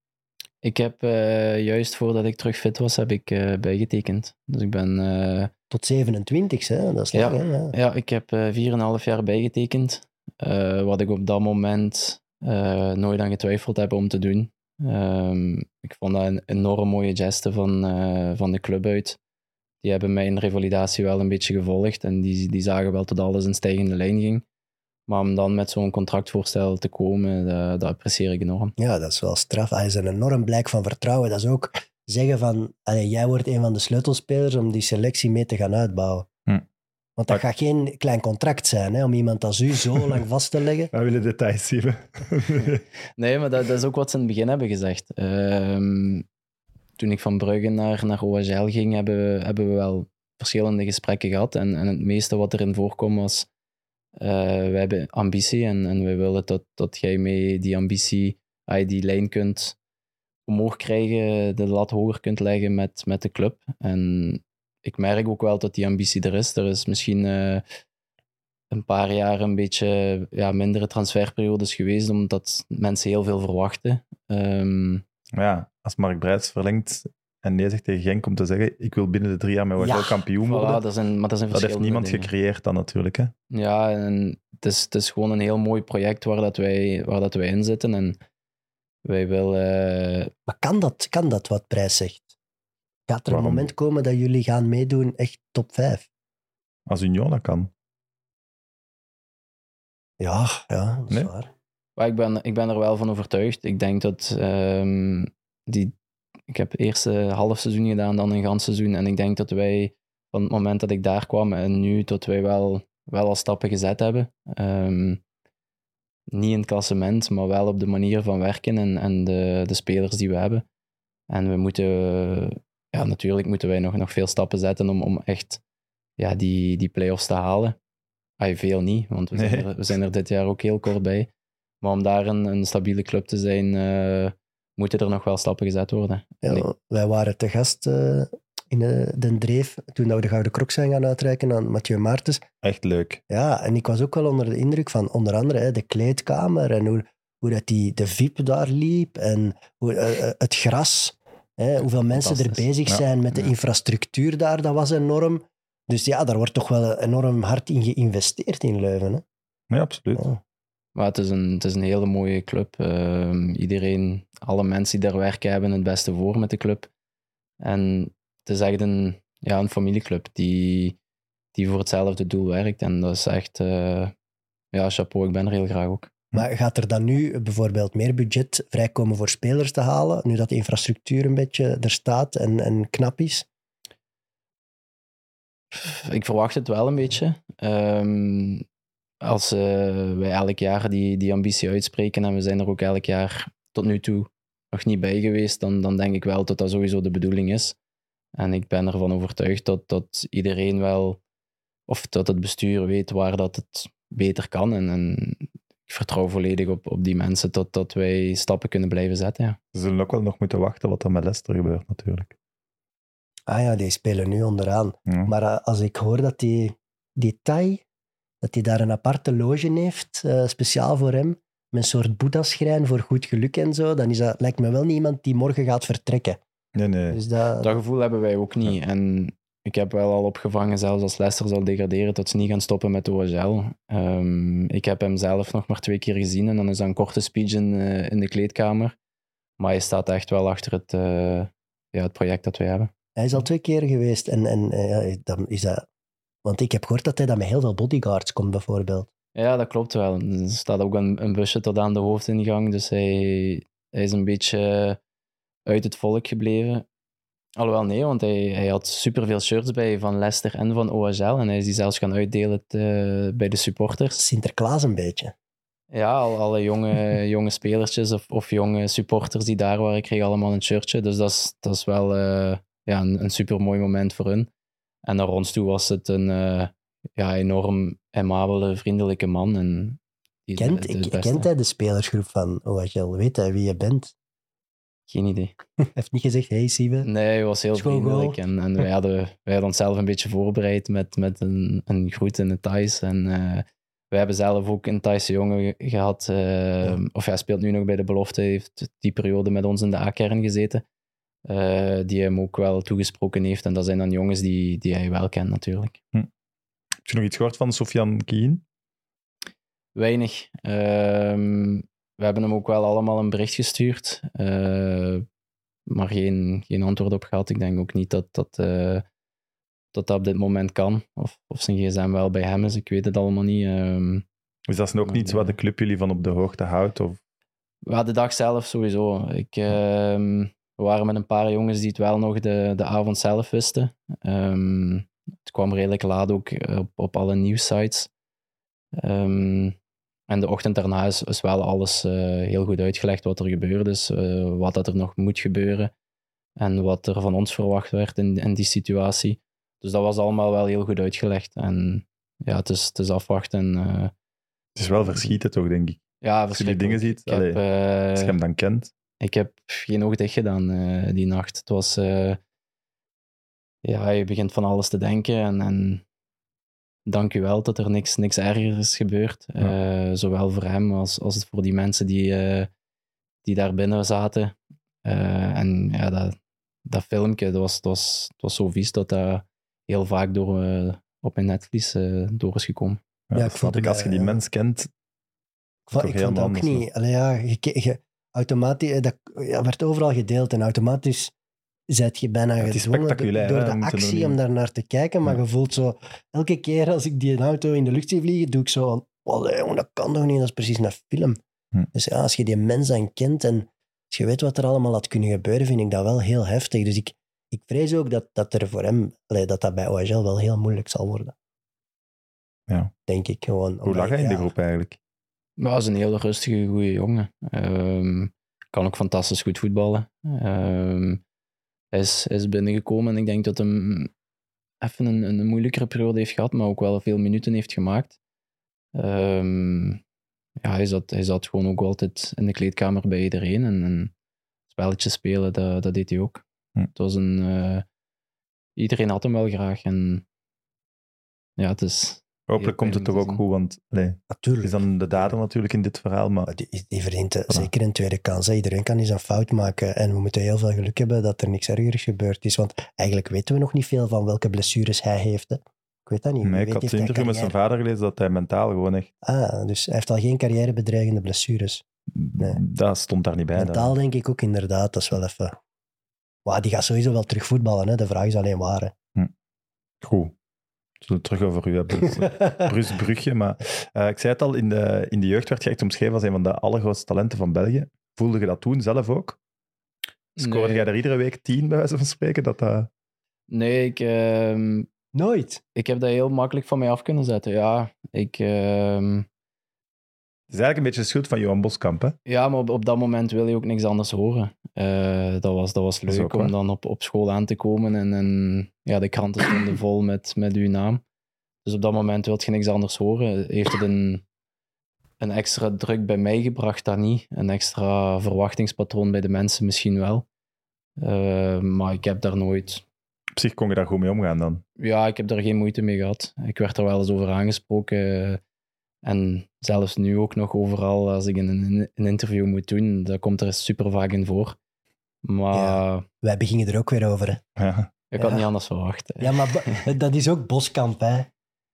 Ik heb eh, juist voordat ik terug fit was, heb ik eh, bijgetekend. Dus ik ben... eh, Tot 27, hè? dat is Ja. lang. Hè? Ja. Ja, ik heb eh 4,5 jaar bijgetekend. Wat ik op dat moment nooit aan getwijfeld heb om te doen. Ehm, ik vond dat een enorm mooie geste van, van de club uit. Die hebben mijn revalidatie wel een beetje gevolgd en die, die zagen wel dat alles in stijgende lijn ging. Maar om dan met zo'n contractvoorstel te komen, dat, dat apprecieer ik enorm. ja, dat is wel straf. Hij is een enorm blijk van vertrouwen. Dat is ook zeggen van, allee, jij wordt een van de sleutelspelers om die selectie mee te gaan uitbouwen. Hm. Want dat gaat geen klein contract zijn, hè, om iemand als u zo *laughs* lang vast te leggen. Wij willen details zien. *laughs* Nee, maar dat, dat is ook wat ze in het begin hebben gezegd. Ehm, toen ik van Brugge naar, naar OHL ging, hebben, we- hebben we wel verschillende gesprekken gehad. En, en het meeste wat erin voorkwam was, eh wij hebben ambitie en, en we willen dat, dat jij mee die ambitie, ah, die lijn kunt omhoog krijgen, de lat hoger kunt leggen met, met de club. En ik merk ook wel dat die ambitie er is. Er is misschien eh, een paar jaar een beetje ja, mindere transferperiodes geweest, omdat mensen heel veel verwachten. Ehm, ja, als Mark Breits verlengt en nee zegt tegen Genk om te zeggen ik wil binnen de drie jaar met Wagel Ja, kampioen voilà, worden, dat, zijn, maar dat, zijn dat heeft niemand dingen. gecreëerd dan natuurlijk. Hè? Ja, en het is, het is gewoon een heel mooi project waar, dat wij, waar dat wij in zitten. En wij willen... eh, Maar kan dat, kan dat wat Prijs zegt? Gaat er een moment komen dat jullie gaan meedoen, echt top 5? Als Union dat kan. Ja, ja, dat is Nee? waar. Maar ik ben, ik ben er wel van overtuigd. Ik denk dat ehm, die. Ik heb eerst een half seizoen gedaan, dan een gans seizoen. En ik denk dat wij van het moment dat ik daar kwam en nu, dat wij wel, wel al stappen gezet hebben. Ehm, niet in het klassement, maar wel op de manier van werken en, en de, de spelers die we hebben. En we moeten, ja, natuurlijk moeten wij nog, nog veel stappen zetten om, om echt ja, die, die play-offs te halen. Ay, veel niet, want we, zijn er, we zijn er dit jaar ook heel kort bij. Maar om daar een, een stabiele club te zijn, eh, moeten er nog wel stappen gezet worden. Ja, ik- Wij waren te gast eh, in de, Den Dreef toen dat we de Gouden Krok zijn gaan uitreiken aan Mathieu Maartens. Echt leuk. Ja, en ik was ook wel onder de indruk van onder andere hè, de kleedkamer en hoe, hoe dat die, de VIP daar liep en hoe, eh, eh, het gras. Hè, hoeveel mensen er bezig Ja, zijn met de ja. infrastructuur daar, dat was enorm. Dus ja, daar wordt toch wel enorm hard in geïnvesteerd in Leuven. Hè? Nee, absoluut. Ja. Maar het is een, het is een hele mooie club. Ehm, iedereen, alle mensen die daar werken, hebben het beste voor met de club. En het is echt een, ja, een familieclub die, die voor hetzelfde doel werkt. En dat is echt, eh, ja, chapeau, ik ben er heel graag ook. Maar gaat er dan nu bijvoorbeeld meer budget vrijkomen voor spelers te halen, nu dat de infrastructuur een beetje er staat en, en knap is? Ik verwacht het wel een beetje. Ehm, als eh, wij elk jaar die, die ambitie uitspreken en we zijn er ook elk jaar tot nu toe nog niet bij geweest, dan, dan denk ik wel dat dat sowieso de bedoeling is. En ik ben ervan overtuigd dat, dat iedereen wel, of dat het bestuur weet waar dat het beter kan. En, en ik vertrouw volledig op, op die mensen dat, dat wij stappen kunnen blijven zetten. Ja. Ze zullen ook wel nog moeten wachten wat er met Leicester gebeurt natuurlijk. Ah ja, die spelen nu onderaan. Ja. Maar eh, als ik hoor dat die, die Thai, dat hij daar een aparte loge heeft, eh, speciaal voor hem, met een soort boeddha-schrijn voor goed geluk en zo, dan is dat, lijkt me wel niet iemand die morgen gaat vertrekken. Nee, nee. Dus dat, Dat gevoel hebben wij ook niet. En ik heb wel al opgevangen, zelfs als Leicester zal degraderen, dat ze niet gaan stoppen met OHL. Ehm, ik heb hem zelf nog maar twee keer gezien en dan is dat een korte speech in, eh, in de kleedkamer. Maar hij staat echt wel achter het, eh, ja, het project dat wij hebben. Hij is al twee keer geweest en, en ja, dan is dat... Want ik heb gehoord dat hij dan met heel veel bodyguards komt, bijvoorbeeld. Ja, dat klopt wel. Er staat ook een, een busje tot aan de hoofdingang, dus hij, hij is een beetje uit het volk gebleven. Alhoewel, nee, want hij, hij had superveel shirts bij van Leicester en van OHL en hij is die zelfs gaan uitdelen eh, bij de supporters. Sinterklaas een beetje. Ja, al, alle jonge, *laughs* jonge spelertjes of, of jonge supporters die daar waren, kregen allemaal een shirtje. Dus dat is, dat is wel eh, ja, een, een super mooi moment voor hun. En naar ons toe was het een eh, ja, enorm aimabele, vriendelijke man. En die Kent, de- de kent hij de spelersgroep van OHL? Weet hij wie je bent? Geen idee. *laughs* Hij heeft niet gezegd, hey Siebe. Nee, hij was heel vriendelijk. En, en wij, hadden, wij hadden onszelf een beetje voorbereid met, met een, een groet in het Thais. En eh wij hebben zelf ook een Thaise jongen ge- gehad. eh, Ja. Of hij speelt nu nog bij de belofte. heeft die periode met ons in de A-kern gezeten. Eh, die hem ook wel toegesproken heeft. En dat zijn dan jongens die, die hij wel kent natuurlijk. Heb je nog iets gehoord van Sofian Kien? Weinig. Ehm, we hebben hem ook wel allemaal een bericht gestuurd. eh, maar geen, geen antwoord op gehad. Ik denk ook niet dat dat, eh, dat, dat op dit moment kan. Of, of zijn gsm wel bij hem is. Ik weet het allemaal niet. Ehm, Is dat ook niet Nee. wat de club jullie van op de hoogte houdt? Of... Ja, de dag zelf sowieso. Ik, ehm, we waren met een paar jongens die het wel nog de, de avond zelf wisten. Ehm, het kwam redelijk laat ook eh, op, op alle nieuwssites. Ehm, en de ochtend daarna is, is wel alles eh, heel goed uitgelegd wat er gebeurd is, eh, wat dat er nog moet gebeuren en wat er van ons verwacht werd in, in die situatie. Dus dat was allemaal wel heel goed uitgelegd. En ja, het is, het is afwachten. en, Het is wel verschieten toch, denk ik. ja, Als je die dingen ziet, Ik heb, allee, eh, Als je hem dan kent. Ik heb geen oog dicht gedaan eh, die nacht. Het was... eh, ja, je begint van alles te denken en, en dank u wel dat er niks, niks erger is gebeurd. Eh, zowel voor hem als, als voor die mensen die, eh, die daar binnen zaten. Eh, en ja, dat, dat filmpje, dat was, dat was, het was zo vies dat dat heel vaak door, eh, op mijn netvlies eh, door is gekomen. Ja, Ja, dat ik snap vond ik. Als je die mens kent, Ik vond, ik vond dat ook niet. Allee, ja, je, je, automatisch, eh, dat ja, werd overal gedeeld en automatisch zet je bijna gedwongen spectaculair, door de actie om daar naar te kijken. Maar Ja. je voelt zo, elke keer als ik die auto in de lucht zie vliegen, doe ik zo van, "Allee, jongen, dat kan toch niet, dat is precies een film. Hm. Dus ja, als je die mens dan kent en als je weet wat er allemaal had kunnen gebeuren, vind ik dat wel heel heftig. Dus ik, ik vrees ook dat, dat er voor hem, dat dat bij OHL wel heel moeilijk zal worden. Ja. Denk ik gewoon. hoe lag hij in de ja. groep eigenlijk? Maar hij is een hele rustige, goede jongen. Ehm, kan ook fantastisch goed voetballen. Ehm, hij, is, hij is binnengekomen en ik denk dat hem even een, een moeilijkere periode heeft gehad, maar ook wel veel minuten heeft gemaakt. Ehm, ja, hij zat, hij zat gewoon ook altijd in de kleedkamer bij iedereen en een spelletje spelen, dat, dat deed hij ook. Hm. Het was een... eh, iedereen had hem wel graag en ja, het is... Hopelijk komt het toch ook goed, want het Natuurlijk. is dan de dader natuurlijk in dit verhaal, maar Die, die verdient Voilà. zeker een tweede kans. hè. Iedereen kan eens een fout maken. En we moeten heel veel geluk hebben dat er niks ergers gebeurd is. Want eigenlijk weten we nog niet veel van welke blessures hij heeft. Hè. Ik weet dat niet. Nee, ik had hij interview met zijn vader gelezen dat hij mentaal gewoon echt... Ah, dus hij heeft al geen carrièrebedreigende blessures. Nee. Dat stond daar niet bij. Mentaal dan. denk ik ook inderdaad. Dat is wel even... Maar die gaat sowieso wel terug voetballen. Hè. De vraag is alleen waar. hè. Goed. Zullen we het terug over u hebben? *laughs* Bruce Brugge, maar eh, ik zei het al, in de, in de jeugd werd je echt omschreven als een van de allergrootste talenten van België. Voelde je dat toen zelf ook? Scoorde Nee. jij er iedere week tien, bij wijze van spreken? Dat, dat... Nee, ik... ehm, Nooit. Ik heb dat heel makkelijk van mij af kunnen zetten. Ja, ik, ehm, Het is eigenlijk een beetje de schuld van Johan Boskamp, hè? ja maar op, op dat moment wil je ook niks anders horen. Eh, dat, was, dat was leuk om waar. dan op, op school aan te komen en, en ja, de kranten stonden vol met, met uw naam. Dus op dat moment wil je niks anders horen. Heeft het een, een extra druk bij mij gebracht? Dat niet. Een extra verwachtingspatroon bij de mensen misschien wel. Eh, maar ik heb daar nooit Op zich kon je daar goed mee omgaan dan. Ja, ik heb daar geen moeite mee gehad. Ik werd er wel eens over aangesproken. En zelfs nu ook nog overal, als ik een, een, een interview moet doen, dat komt er super vaak in voor. Maar ja, Wij beginnen er ook weer over. Hè. Ja. Ik had Ja. niet anders verwacht. hè. Ja, maar *laughs* dat is ook Boskamp, hè.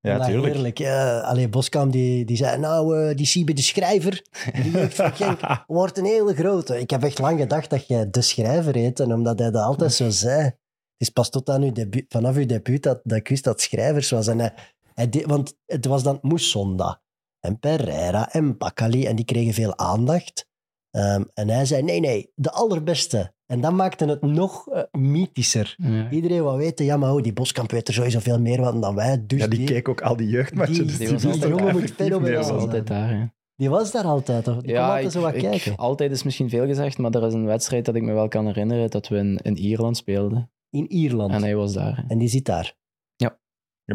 Ja, Maar tuurlijk. Heerlijk. Ja, allee, Boskamp die, die zei, nou, eh, die Siebe de Schrijver, die Genk, *laughs* wordt een hele grote. Ik heb echt lang gedacht dat jij de Schrijver heet, en omdat hij dat altijd zo zei. Het is pas tot aan uw debuut, vanaf uw debuut dat, dat ik wist dat Schrijvers was. En hij, hij deed- want het was dan Moussonda en Pereira en Bakali, en die kregen veel aandacht. Ehm, en hij zei, nee, nee, de allerbeste. En dat maakte het nog eh, mythischer. Ja. Iedereen wou weten, ja, maar oh, die Boskamp weet er sowieso veel meer van dan wij. Dus Ja, die die, keek ook al die jeugdmatchen. die- dus die die was jongen moet fenomenaal zijn. altijd daar. die was daar altijd, toch? Die kwam Ja, altijd ik, zo wat ik- kijken. altijd is misschien veel gezegd, maar er is een wedstrijd dat ik me wel kan herinneren dat we in, in Ierland speelden. In Ierland. En En, hij was daar. hè. die zit daar. Ja,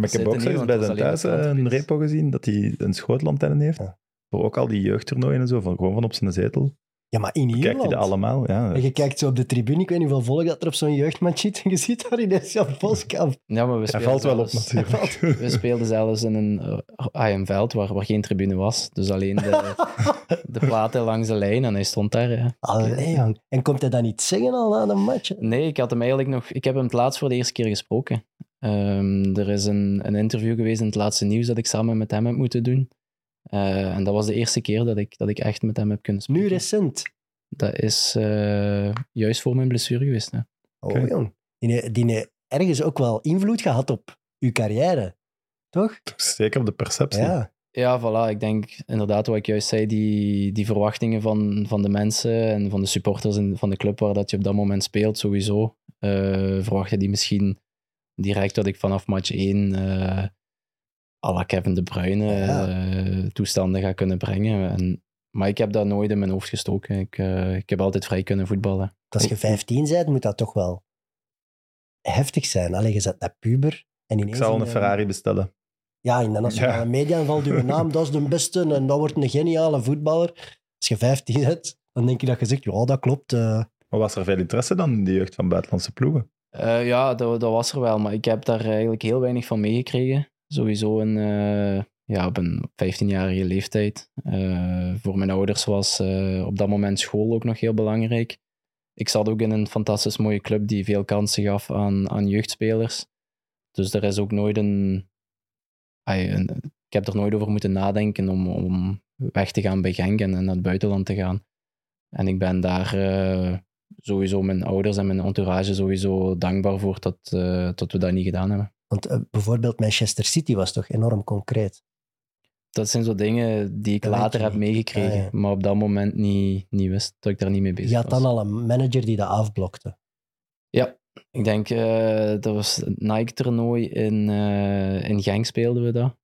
maar ik heb ook zelfs bij zijn thuis eh, een repo gezien dat hij een schootlantennen heeft. Ja. Voor ook al die jeugdtoernooien en zo, van, gewoon van op zijn zetel. Ja, maar in Kijk je dat allemaal? Ja. En je kijkt zo op de tribune, ik weet niet hoeveel volk dat er op zo'n jeugdmatch zit, en je ziet daar ineens Jan Boskamp. Ja, maar we speelden valt wel op zelfs- natuurlijk. *laughs* We speelden zelfs in een, eh, ah, een veld waar, waar geen tribune was. Dus alleen de, *laughs* de platen langs de lijn en hij stond daar. Ja. Allee, jong. En komt hij dan niet zingen al na een match? Nee, ik had hem eigenlijk nog... Ik heb hem het laatst voor de eerste keer gesproken. Ehm, er is een, een interview geweest in het laatste nieuws dat ik samen met hem heb moeten doen. Eh, en dat was de eerste keer dat ik, dat ik echt met hem heb kunnen spreken. Nu recent. Dat is eh, juist voor mijn blessure geweest. Hè. Oh, Oké. jong. Die, die heeft ergens ook wel invloed gehad op uw carrière. Toch? Zeker op de perceptie. Ja. Ja, voilà. Ik denk inderdaad wat ik juist zei, die, die verwachtingen van, van de mensen en van de supporters en van de club waar dat je op dat moment speelt, sowieso, eh verwachten die misschien direct dat ik vanaf match 1 eh à la Kevin De Bruyne Ja. eh, toestanden ga kunnen brengen. En, maar ik heb dat nooit in mijn hoofd gestoken. Ik, eh, ik heb altijd vrij kunnen voetballen. Als je 15 bent, moet dat toch wel heftig zijn. Allee, je zet naar puber. En ineens Ik zou een de- Ferrari bestellen. Ja, in de nationale Ja. media valt uw *laughs* naam, dat is de beste en dat wordt een geniale voetballer. Als je 15 bent, dan denk je dat je zegt, ja, dat klopt. eh. Maar was er veel interesse dan in de jeugd van buitenlandse ploegen? Eh, ja, dat, dat was er wel, maar ik heb daar eigenlijk heel weinig van meegekregen. Sowieso in, eh, ja, op een 15-jarige leeftijd. Eh, voor mijn ouders was eh, op dat moment school ook nog heel belangrijk. Ik zat ook in een fantastisch mooie club die veel kansen gaf aan, aan jeugdspelers. Dus er is ook nooit een, een- Ik heb er nooit over moeten nadenken om, om weg te gaan bij Genk en, naar het buitenland te gaan. En ik ben daar sowieso mijn ouders en mijn entourage sowieso dankbaar voor dat, dat we dat niet gedaan hebben. Want eh, bijvoorbeeld Manchester City was toch enorm concreet. Dat zijn zo dingen die ik Dat later heb meegekregen, Ah, ja. maar op dat moment niet, niet wist dat ik daar niet mee bezig Je had was. dan al een manager die dat afblokte. Ik denk, eh, dat was het Nike-toernooi in, eh, in Genk speelden we dat.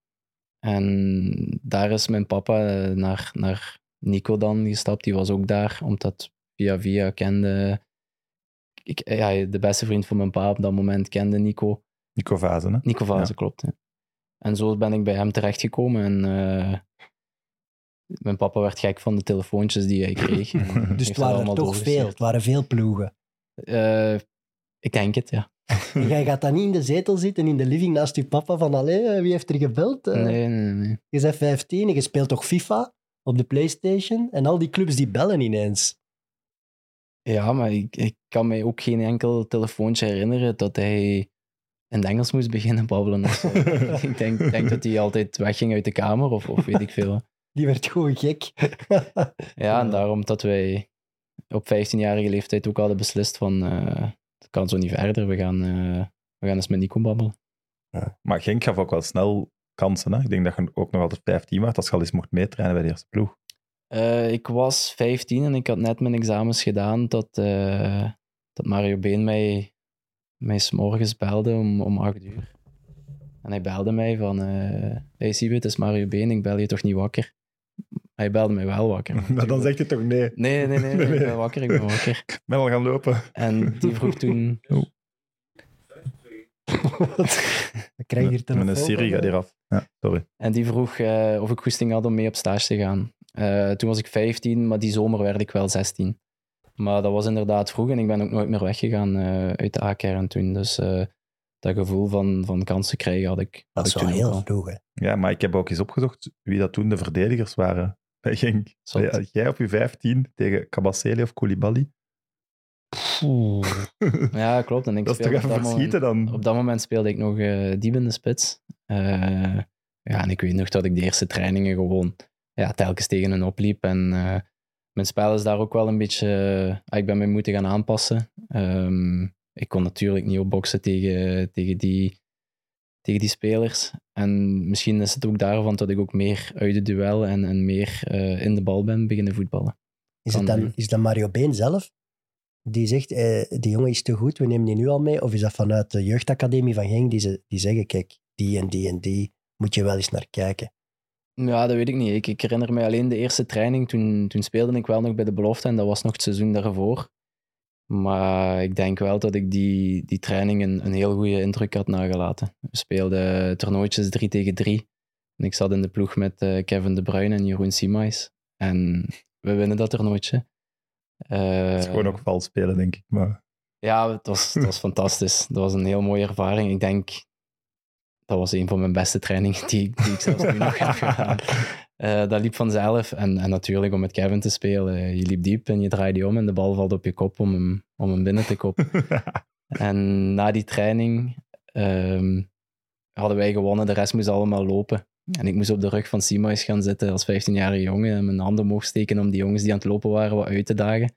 En daar is mijn papa naar, naar Nico dan gestapt. Die was ook daar, omdat via via kende... Ik, ja, de beste vriend van mijn pa op dat moment kende Nico. Nico Vazen, hè? Nico Vaze, klopt. Ja. En zo ben ik bij hem terechtgekomen en eh, mijn papa werd gek van de telefoontjes die hij kreeg. *laughs* *laughs* Dus het waren er toch veel. Het waren veel ploegen. Eh, ik denk het, ja. En jij gaat dan niet in de zetel zitten, in de living naast je papa, van allee, eh, wie heeft er gebeld? Nee, nee, nee. Je bent 15 en je speelt toch FIFA op de Playstation en al die clubs die bellen ineens. Ja, maar ik, ik kan mij ook geen enkel telefoontje herinneren dat hij in het Engels moest beginnen babbelen. Of zo. *laughs* ik denk, denk dat hij altijd wegging uit de kamer of, of weet ik veel. Die werd gewoon gek. Ja, *laughs* Ja. en daarom dat wij op 15-jarige leeftijd ook hadden beslist van eh, het kan zo niet verder, we gaan, eh, we gaan eens met Nico babbelen. Maar Genk gaf ook wel snel kansen. Hè? Ik denk dat je ook nog altijd 15 was als je al eens mocht meetrainen bij de eerste ploeg. Eh, ik was 15 en ik had net mijn examens gedaan dat, eh, dat Mario Been mij, mij 's morgens belde om, om 8 uur. En hij belde mij van, eh hey Siebe, het is Mario Been, ik bel je toch niet wakker? Hij belde mij wel wakker. Maar *laughs* dan zeg je toch nee. Nee, nee, nee, Nee, ik nee. ben wakker, ik ben wakker. *laughs* Ik ben al gaan lopen. En die vroeg toen, *laughs* Dan krijg je hier telefoon. Mijn Siri gaat hier af. Ja, sorry. en die vroeg eh, of ik goesting had om mee op stage te gaan. Eh, toen was ik 15, maar die zomer werd ik wel 16. Maar dat was inderdaad vroeg en ik ben ook nooit meer weggegaan eh, uit de A-kern toen. Dus eh, dat gevoel van, van kansen krijgen had ik, Dat is wel heel vroeg, hè. Ja, maar ik heb ook eens opgezocht wie dat toen de verdedigers waren bij Genk. Ja, Jij op je 15 tegen Kabasele of Koulibaly. Ja, klopt. En ik *laughs* Dat is toch speelde even op dat verschieten moment- dan? Op dat moment speelde ik nog eh diep in de spits. Eh, ja, en ik weet nog dat ik de eerste trainingen gewoon ja, telkens tegen hen opliep. En eh, mijn spel is daar ook wel een beetje... eh, ik ben me moeten gaan aanpassen. Ehm, ik kon natuurlijk niet opboksen tegen, tegen, die, tegen die spelers. En misschien is het ook daarvan dat ik ook meer uit de duel en, en meer eh, in de bal ben beginnen voetballen. Is, het dan, is dat Mario Been zelf? Die zegt, eh, die jongen is te goed, we nemen die nu al mee. Of is dat vanuit de jeugdacademie van Genk die, ze, die zeggen, kijk, die en die en die, moet je wel eens naar kijken. Ja, dat weet ik niet. Ik, ik herinner me alleen de eerste training. Toen, toen speelde ik wel nog bij de belofte en dat was nog het seizoen daarvoor. Maar ik denk wel dat ik die, die training een, een heel goede indruk had nagelaten. We speelden toernooitjes 3 tegen 3. En ik zat in de ploeg met eh, Kevin De Bruyne en Jeroen Siemais. En we winnen dat toernooitje. Eh, Het is gewoon ook vals spelen, denk ik. Maar ja, het was, het was *laughs* fantastisch. Dat was een heel mooie ervaring. Ik denk, dat was een van mijn beste trainingen die, ik- die ik zelfs nu nog heb *laughs* gedaan. Eh, dat liep vanzelf. En, en natuurlijk om met Kevin te spelen. Je liep diep en je draaide je om en de bal valt op je kop om hem, om hem binnen te koppen. *laughs* En na die training ehm, hadden wij gewonnen. De rest moest allemaal lopen. En ik moest op de rug van Simais gaan zitten als 15-jarige jongen. En mijn handen omhoog steken om die jongens die aan het lopen waren wat uit te dagen.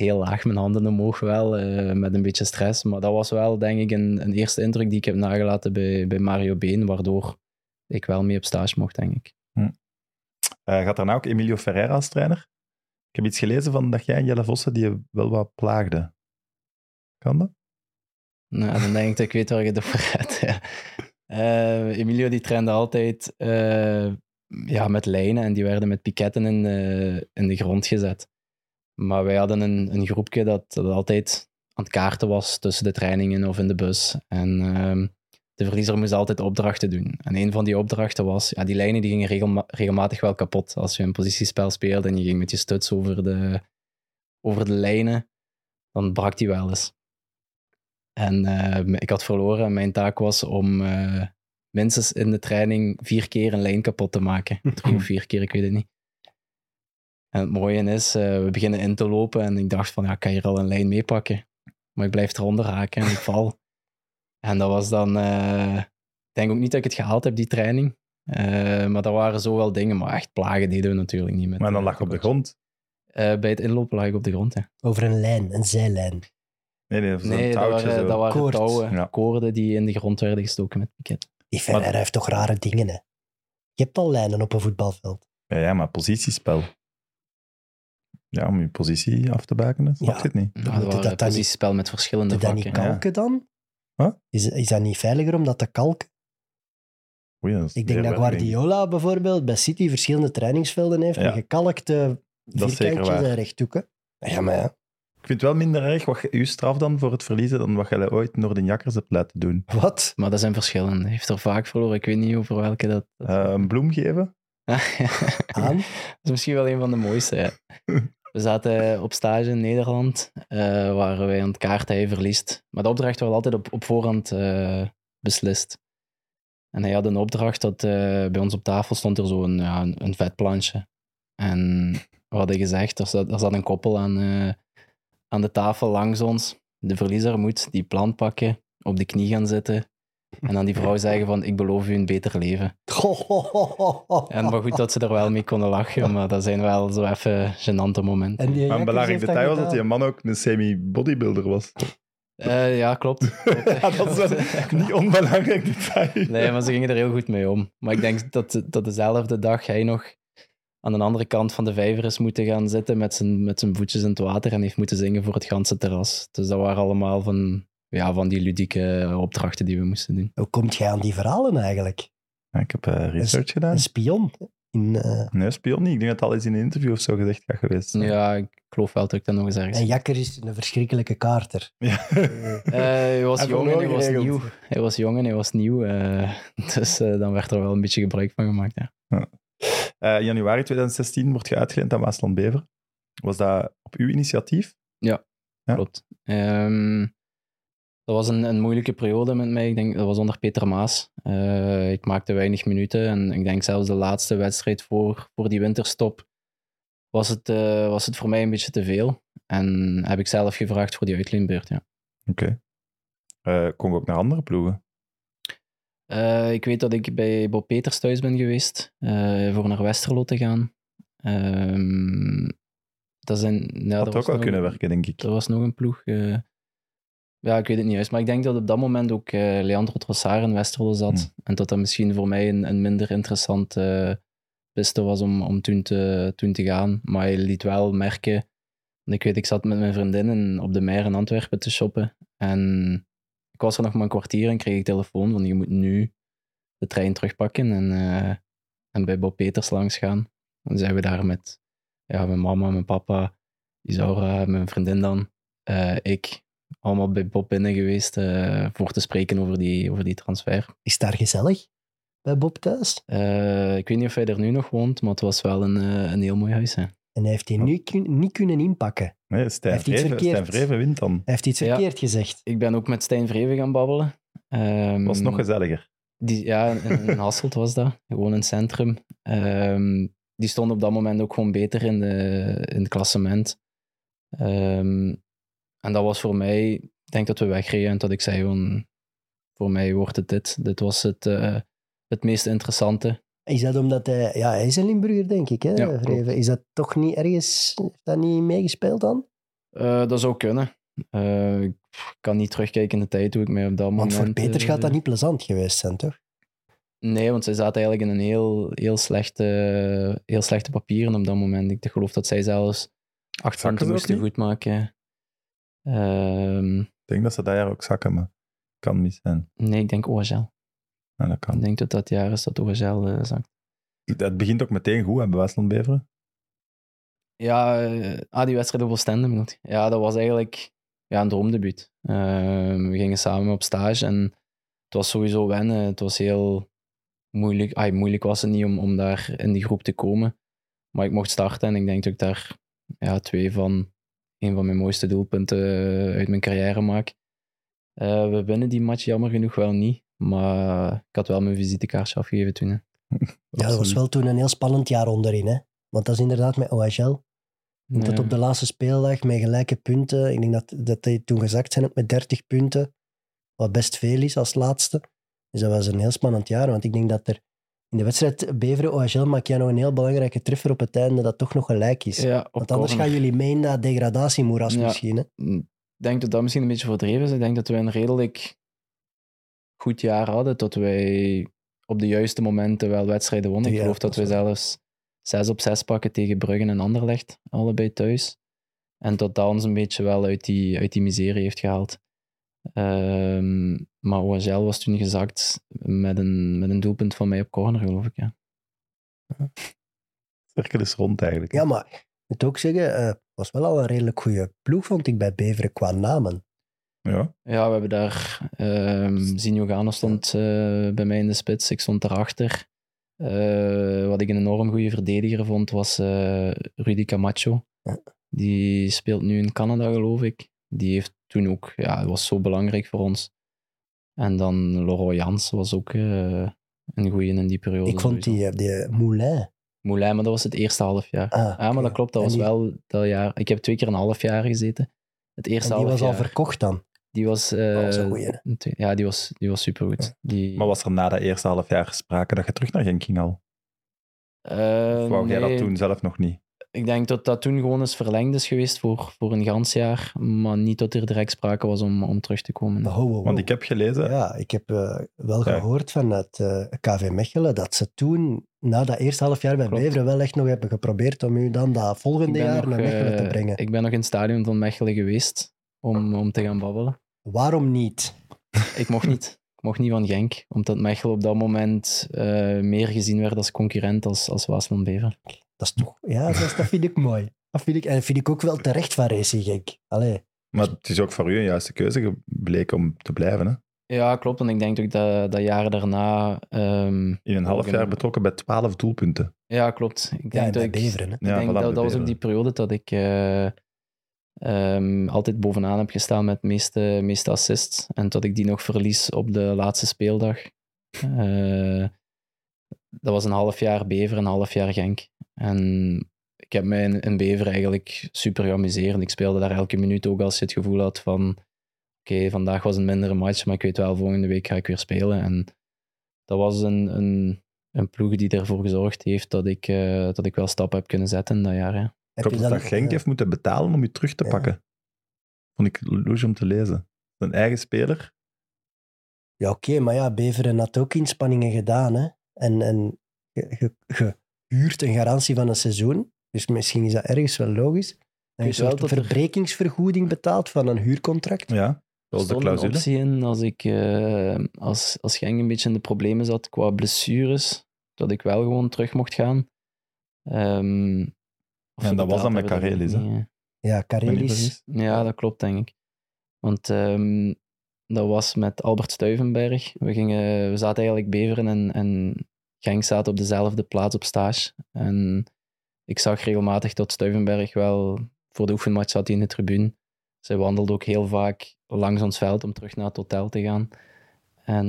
Heel laag mijn handen omhoog wel, eh, met een beetje stress. Maar dat was wel, denk ik, een, een eerste indruk die ik heb nagelaten bij, bij Mario Been. Waardoor ik wel mee op stage mocht, denk ik. Eh, gaat daarna ook Emilio Ferreira als trainer? Ik heb iets gelezen van dat jij en Jelle Vossen die je wel wat plaagden. Kan dat? Nou, dan denk ik dat ik weet waar je het over gaat. Ja. Eh, Emilio die trainde altijd ja, met lijnen en die werden met piketten in in de grond gezet. Maar wij hadden een, een groepje dat, dat altijd aan het kaarten was tussen de trainingen of in de bus. En ehm, de verliezer moest altijd opdrachten doen. En een van die opdrachten was, ja, die lijnen die gingen regelma- regelmatig wel kapot. Als je een positiespel speelde en je ging met je stuts over de, over de lijnen, dan brak die wel eens. En eh, ik had verloren en mijn taak was om eh, minstens in de training vier keer een lijn kapot te maken. Drie *laughs* of vier keer, ik weet het niet. En het mooie is, eh, we beginnen in te lopen en ik dacht van, ja, ik kan hier al een lijn meepakken. Maar ik blijf eronder raken en ik val. *laughs* En dat was dan, eh, ik denk ook niet dat ik het gehaald heb, die training. Eh, maar dat waren zo wel dingen, maar echt plagen deden we natuurlijk niet. Met, Maar dan lag je op de grond. Eh, bij het inlopen lag ik op de grond, ja. Over een lijn, een zijlijn. Nee, nee, dat waren, dat waren Koord. touwen, Ja. koorden die in de grond werden gestoken met piket. Die Ferreira heeft toch rare dingen, hè? Je hebt al lijnen op een voetbalveld. Ja, ja, maar positiespel. Ja, om je positie af te bakenen, snap Ja. je het niet? Ja, dat niet- positiespel met verschillende Moet je dat niet vakken. kalken dan? Wat? Is, is dat niet veiliger om dat te kalken? Oei, dat is Ik denk dat. Guardiola bijvoorbeeld bij City verschillende trainingsvelden heeft Ja. met gekalkte Dat is zeker vierkantjes en rechthoeken. Ja, maar ja. Ik vind het wel minder erg wat je, uw straf dan voor het verliezen dan wat je ooit Noorden Jakkers hebt laten doen. Wat? Maar dat zijn verschillen. Hij heeft er vaak verloren. Ik weet niet over welke dat... dat- Eh, een bloem geven? *laughs* Aan? dat is misschien wel een van de mooiste. Ja. *laughs* We zaten op stage in Nederland, eh, waar wij aan het kaarten verliest. Maar de opdracht werd altijd op, op voorhand eh, beslist. En hij had een opdracht dat eh, bij ons op tafel stond er zo'n ja, een, een vetplansje. En we hadden gezegd, er zat, er zat een koppel aan, aan de tafel langs ons. De verliezer moet die plant pakken, op de knie gaan zitten en aan die vrouw zeggen van ik beloof u een beter leven. *laughs* En maar goed dat ze er wel mee konden lachen, maar dat zijn wel zo even gênante momenten. En Maar een belangrijk detail was dat die man ook een semi-bodybuilder was. Eh, ja, klopt. *laughs* ja, dat is een niet onbelangrijk detail. Nee, maar ze gingen er heel goed mee om. Maar ik denk dat, dat dezelfde dag hij nog aan de andere kant van de vijver is moeten gaan zitten met zijn, met zijn voetjes in het water en heeft moeten zingen voor het ganse terras. Dus dat waren allemaal van, ja, van die ludieke opdrachten die we moesten doen. Hoe komt jij aan die verhalen eigenlijk? Ja, ik heb eh, research gedaan. Een spion? In, eh, Nee, spion niet. Ik denk dat het al eens in een interview of zo gezegd gaat geweest. Ja, ik geloof wel dat ik dat nog eens ergens... en Jakker is een verschrikkelijke kaarter. *laughs* Ja. Eh, hij was Hij jong en hij was nieuw. Hij was jong en hij was nieuw. eh, *laughs* dus dan werd er wel een beetje gebruik van gemaakt. Ja. Eh, januari 2016 wordt je uitgeleend aan Waasland Bever. Was dat op uw initiatief? Ja. Klopt. Ehm, dat was een, een moeilijke periode met mij. Ik denk, dat was onder Peter Maas. Eh, ik maakte weinig minuten en ik denk zelfs de laatste wedstrijd voor, voor die winterstop was het, eh, was het voor mij een beetje te veel. En heb ik zelf gevraagd voor die uitleenbeurt, ja. Oké. Eh, kon je ook naar andere ploegen? Eh, ik weet dat ik bij Bob Peters thuis ben geweest eh, voor naar Westerlo te gaan. Ehm, dat zijn, ja, Had er ook wel nog- kunnen werken, denk ik. Er was nog een ploeg. Ja, ik weet het niet juist. Maar ik denk dat op dat moment ook eh, Leandro Trossard in Westerlo zat. Hmm. En dat dat misschien voor mij een, een minder interessante piste was om, om toen, te, toen te gaan. Maar hij liet wel merken. Ik weet, ik zat met mijn vriendinnen op de Meer in Antwerpen te shoppen. En ik was er nog maar een kwartier en kreeg ik telefoon van je moet nu de trein terugpakken en, eh, en bij Bob Peters langs gaan. Dan zijn we daar met ja, mijn mama, mijn papa, Isaura, mijn vriendin dan, eh, ik, allemaal bij Bob binnen geweest eh, voor te spreken over die, over die transfer. Is het daar gezellig bij Bob thuis? Eh, ik weet niet of hij er nu nog woont, maar het was wel een, eh, een heel mooi huis. Hè. En hij heeft die nu kun- niet kunnen inpakken. Nee, Stijn Heeft iets Vreven, verkeerd. Stijn Vreven wint dan. Hij heeft iets Ja. verkeerd gezegd. Ik ben ook met Stijn Vreven gaan babbelen. Ehm, was nog gezelliger. Die, ja, in, in Hasselt was dat. Gewoon in het centrum. Ehm, die stond op dat moment ook gewoon beter in, de, in het klassement. Ehm, en dat was voor mij... Ik denk dat we wegreden en dat ik zei van... Voor mij wordt het dit. Dit was het, eh, het meest interessante. Is dat omdat hij... Ja, hij is een Limburger, denk ik, hè, Ja, klopt. Vreven. Is dat toch niet ergens... Heeft dat niet meegespeeld dan? Eh, dat zou kunnen. Eh, ik kan niet terugkijken in de tijd hoe ik mij op dat moment... Want voor Peters gaat dat niet plezant geweest zijn, toch? Nee, want zij zaten eigenlijk in een heel, heel, slechte, heel slechte papieren op dat moment. Ik geloof dat zij zelfs acht punten moesten goedmaken. Ehm, Ik denk dat ze dat jaar ook zakken, maar kan mis zijn. nee, ik denk OHL. Ja, dat Ik kan. denk dat dat jaar is dat OHL eh, zakt. Het begint ook meteen goed, hebben Westland Beveren. Ja, eh, ah, die wedstrijd op Oostende? Ja, dat was eigenlijk ja, een droomdebuut. Ehm, we gingen samen op stage en het was sowieso wennen. Het was heel moeilijk. Moeilijk was het niet om, om daar in die groep te komen. Maar ik mocht starten en ik denk dat ik daar ja, twee van een van mijn mooiste doelpunten eh, uit mijn carrière maak. Eh, we winnen die match jammer genoeg wel niet, maar ik had wel mijn visitekaartje afgegeven toen. hè. *laughs* Ja, dat was wel toen een heel spannend jaar onderin, hè? Want dat is inderdaad met OHL. Want dat op de laatste speeldag met gelijke punten. Ik denk dat, dat die toen gezakt zijn met 30 punten. Wat best veel is als laatste. Dus dat was een heel spannend jaar. Want ik denk dat er in de wedstrijd Beveren-OHL maak jij nog een heel belangrijke treffer op het einde dat toch nog gelijk is. Ja, Want anders gaan jullie mee in dat degradatiemoeras Ja. misschien. Hè? Ik denk dat dat misschien een beetje verdreven is. Ik denk dat we een redelijk goed jaar hadden. Dat wij op de juiste momenten wel wedstrijden wonnen. Ik geloof dat we zelfs 6 op 6 pakken tegen Bruggen en Anderlecht. Allebei thuis. En dat dat ons een beetje wel uit die, uit die miserie heeft gehaald. Ehm, maar OHL was toen gezakt met een, met een doelpunt van mij op corner, geloof ik. Ja. Cirkel is rond eigenlijk. Ja, maar ik moet ook zeggen, eh, het was wel al een redelijk goede ploeg, vond ik, bij Beveren qua namen. Ja. Ja, we hebben daar... ehm Zinho Gano stond eh, bij mij in de spits. Ik stond daarachter. Eh, wat ik een enorm goede verdediger vond, was eh Rudy Camacho. Ja. Die speelt nu in Canada, geloof ik. Die heeft toen ook... Ja, was zo belangrijk voor ons. En dan Laurent Jans was ook eh, een goeie in die periode. Ik vond sowieso. die, die Moulin. Moulin, maar dat was het eerste half jaar. Ah, Ja, maar oké. dat klopt. Dat En was die- wel dat jaar... Ik heb twee keer een half jaar gezeten. Het eerste En die was al verkocht dan. Die was... eh, Dat was een goeie, Ja, die was, die was supergoed. Die, Maar was er na dat eerste half jaar sprake dat je terug naar Genk ging al? Of wou jij dat nee, toen zelf nog niet? Ik denk dat dat toen gewoon eens verlengd is geweest voor, voor een gans jaar. Maar niet dat er direct sprake was om, om terug te komen. Oh, oh, oh. Want ik heb gelezen, Ja, ik heb eh, wel Ja. gehoord vanuit eh KV Mechelen dat ze toen, na dat eerste half jaar bij Klopt. Beveren, wel echt nog hebben geprobeerd om u dan dat volgende jaar nog, naar Mechelen te eh, brengen. Ik ben nog in het stadion van Mechelen geweest om, om te gaan babbelen. Waarom niet? Ik mocht niet. Ik mocht niet van Genk, omdat Mechelen op dat moment eh, meer gezien werd als concurrent als, als Waasland Bever. Dat is toch... Ja, dat, is- dat vind ik mooi. Dat vind ik, en dat vind ik ook wel terecht van Racing Genk. Allee. maar het is ook voor u een juiste keuze gebleken om te blijven. Hè? Ja, klopt. Want ik denk ook dat dat jaar daarna... ehm, In een half jaar betrokken bij 12 doelpunten. Ja, klopt. Ik denk en dat ik, Beveren. Hè. Ik Ja, denk voilà, dat, was ook die periode dat ik eh, ehm, altijd bovenaan heb gestaan met de meeste, meeste assists. En dat ik die nog verlies op de laatste speeldag. Eh, dat was een half jaar Bever, een half jaar Genk. En ik heb mij in, in Bever eigenlijk super geamuseerd. Ik speelde daar elke minuut ook als je het gevoel had van oké, vandaag was een mindere match, maar ik weet wel, volgende week ga ik weer spelen. En dat was een, een, een ploeg die ervoor gezorgd heeft dat ik, eh, dat ik wel stappen heb kunnen zetten in dat jaar. Hè. Heb Klopt je dat Genk ja. heeft moeten betalen om je terug te Ja. pakken? Vond ik louche om te lezen. Een eigen speler. Ja, oké, maar ja, Beveren had ook inspanningen gedaan. Hè? En, en ge- ge- gehuurd een garantie van een seizoen. Dus misschien is dat ergens wel logisch. En een weet wel dat er- verbrekingsvergoeding betaalt van een huurcontract. Ja, Er zoals de stond een clausule. optie in als, ik, eh, als, als Genk een beetje in de problemen zat qua blessures, dat ik wel gewoon terug mocht gaan. Ehm, En dat was dan betaald met dat ik Karelis, hè? hè. Ja, Ik Karelis. Ja, dat klopt, denk ik. Want ehm, dat was met Albert Stuivenberg. We, gingen, we zaten eigenlijk Beveren en, en Genk zaten op dezelfde plaats op stage. En ik zag regelmatig dat Stuivenberg wel... Voor de oefenmatch zat hij in de tribune. Zij wandelde ook heel vaak langs ons veld om terug naar het hotel te gaan. En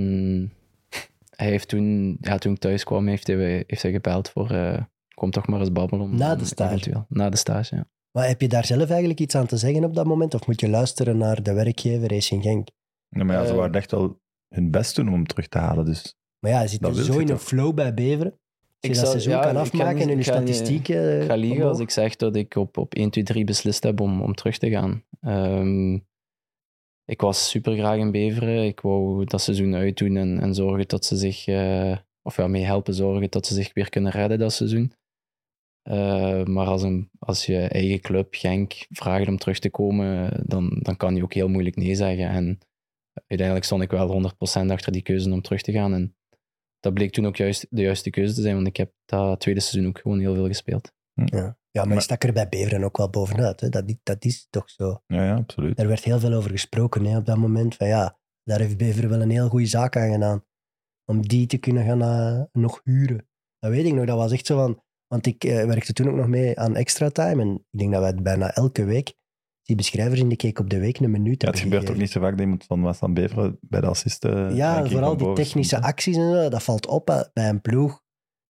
*laughs* hij heeft toen, ja, toen ik thuis kwam, heeft hij, heeft hij gebeld voor... eh, kom toch maar eens babbelen. om- Na de stage? eventueel- Na de stage, ja. Maar heb je daar zelf eigenlijk iets aan te zeggen op dat moment? Of moet je luisteren naar de werkgever Racing Genk? Ja, maar ja, ze Eh, waren echt wel hun best doen om hem terug te halen. Dus Maar ja, je zit Dat er zo je in een flow bij Beveren. Als je Ik dat zou- seizoen ja, kan ik afmaken en je ik ga niet- statistieken... Ik ga liegen als ik zeg dat ik op, op 1, 2, 3 beslist heb om, om terug te gaan. Ehm, ik was super graag in Beveren. Ik wou dat seizoen uitdoen en, en zorgen dat ze zich, eh, of ja, mee helpen zorgen dat ze zich weer kunnen redden dat seizoen. Eh, maar als, een, als je eigen club, Genk, vraagt om terug te komen, dan, dan kan je ook heel moeilijk nee zeggen. En uiteindelijk stond ik wel 100% achter die keuze om terug te gaan. En dat bleek toen ook juist de juiste keuze te zijn, want ik heb dat tweede seizoen ook gewoon heel veel gespeeld. Ja. ja, maar je stak er bij Beveren ook wel bovenuit. Hè? Dat, dat is toch zo. ja, ja absoluut. Er werd heel veel over gesproken hè, op dat moment. Van ja, daar heeft Beveren wel een heel goede zaak aan gedaan. Om die te kunnen gaan eh, nog huren. Dat weet ik nog. Dat was echt zo van... Want ik eh, werkte toen ook nog mee aan Extra Time. En ik denk dat wij bijna elke week die beschrijvers in de keek op de week een minuut Ja, het gebeurt ook niet zo vaak dat iemand van West Beveren bij de assisten... Ja, vooral die technische stond, acties en zo, dat valt op hè, bij een ploeg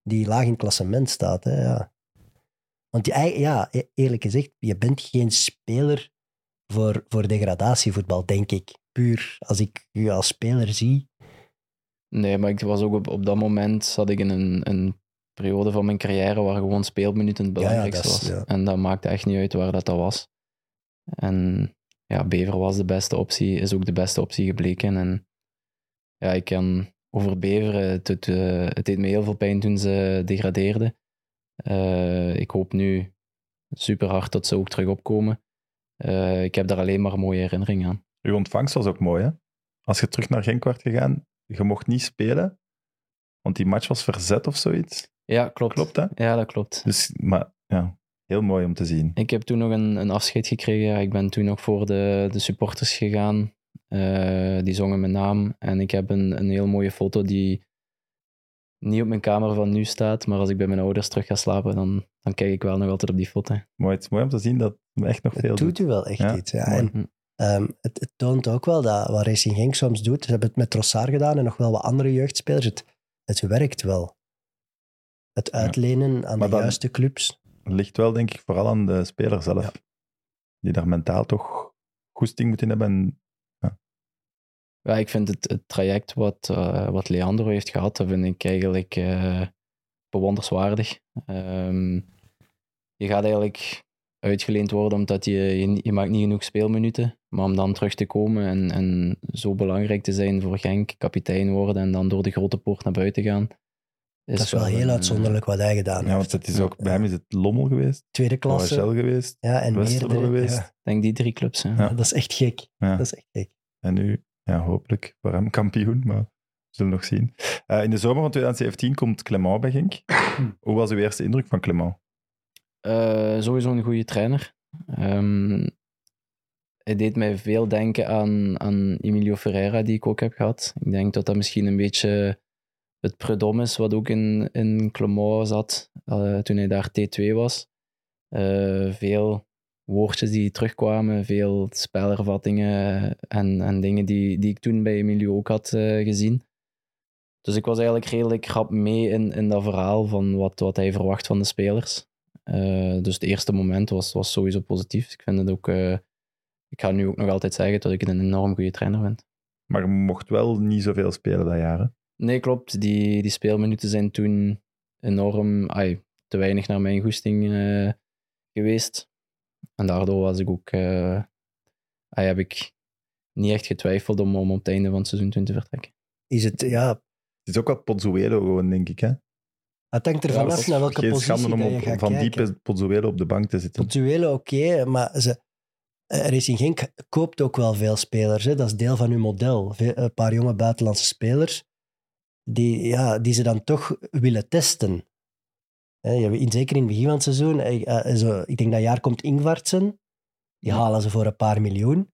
die laag in het klassement staat. Hè, ja. Want die, ja, e- eerlijk gezegd, je bent geen speler voor, voor degradatievoetbal, denk ik. Puur als ik u als speler zie. Nee, maar ik was ook op, op dat moment zat ik in een, een periode van mijn carrière waar gewoon speelminuten het Ja, ja, belangrijkste dat is- was. ja. En dat maakte echt niet uit waar dat, dat was. En ja, Bever was de beste optie, is ook de beste optie gebleken. En ja, ik kan over Bever, het, het, eh, het deed me heel veel pijn toen ze degradeerden. Eh, ik hoop nu super hard dat ze ook terug opkomen. Eh, ik heb daar alleen maar mooie herinneringen aan. Uw ontvangst was ook mooi, hè? Als je terug naar Genk werd gegaan, je mocht niet spelen, want die match was verzet of zoiets. Ja, klopt. Klopt, hè? Ja, dat klopt. Dus, maar ja, heel mooi om te zien. Ik heb toen nog een, een afscheid gekregen. Ik ben toen nog voor de, de supporters gegaan. Eh, die zongen mijn naam. En ik heb een, een heel mooie foto die niet op mijn kamer van nu staat. Maar als ik bij mijn ouders terug ga slapen, dan, dan kijk ik wel nog altijd op die foto. Mooi, het is mooi om te zien dat het echt nog veel Het doet doet. u wel echt Ja, iets. Ja. En, ehm, het, het toont ook wel dat wat Racing Genk soms doet. Ze hebben het met Trossard gedaan en nog wel wat andere jeugdspelers. Het, het werkt wel. Het uitlenen aan Maar de dan- juiste clubs. Ligt wel, denk ik, vooral aan de speler zelf. Ja. Die daar mentaal toch goesting moeten hebben. En Ja, ik vind het, het traject wat, eh, wat Leandro heeft gehad, dat vind ik eigenlijk eh, bewonderswaardig. Ehm, je gaat eigenlijk uitgeleend worden omdat je, je, je maakt niet genoeg speelminuten. Maar om dan terug te komen en, en zo belangrijk te zijn voor Genk, kapitein worden en dan door de grote poort naar buiten gaan. Dat is wel heel eh, uitzonderlijk wat hij gedaan ja, heeft. want het is ook, bij hem is het Lommel geweest, Tweede klasse. OHL geweest, Ja, en Westerlo meerdere. geweest. Ja, Ik denk die drie clubs. Hè. Ja. dat is echt gek. Ja. Dat is echt gek. En nu, ja, hopelijk voor hem kampioen, maar we zullen nog zien. Eh, in de zomer van 2017 komt Clement bij Genk. *clears throat* Hoe was uw eerste indruk van Clement? Eh, sowieso een goede trainer. Ehm hij deed mij veel denken aan, aan Emilio Ferreira, die ik ook heb gehad. Ik denk dat dat misschien een beetje het predom is wat ook in, in Clermont zat eh, toen hij daar T2 was. Eh, veel woordjes die terugkwamen, veel spelervattingen en, en dingen die, die ik toen bij Emilio ook had eh, gezien. Dus ik was eigenlijk redelijk grap mee in, in dat verhaal van wat, wat hij verwacht van de spelers. Dus het eerste moment was, was sowieso positief. Ik vind het ook... ik ga nu ook nog altijd zeggen dat ik een enorm goede trainer vind. Maar je mocht wel niet zoveel spelen dat jaar. Hè? Nee, klopt. Die, die speelminuten zijn toen enorm... ai, te weinig naar mijn goesting eh, geweest. En daardoor was ik ook... eh, ai, heb ik niet echt getwijfeld om, om op het einde van het seizoen toen te vertrekken. Is het, ja, Het is ook wat Pozzuelo gewoon, denk ik. Hè? het hangt er Ja, vanaf naar welke Geen positie schande om je van diepe Pozzuelo op de bank te zitten. Portuelen, oké, maar ze, eh, Racing Genk koopt ook wel veel spelers. Hè. Dat is deel van hun model. Een paar jonge buitenlandse spelers die, ja, die ze dan toch willen testen. Zeker in het begin van het seizoen. eh, eh, ik denk dat jaar komt Ingvartsen. Die halen ze voor een paar miljoen.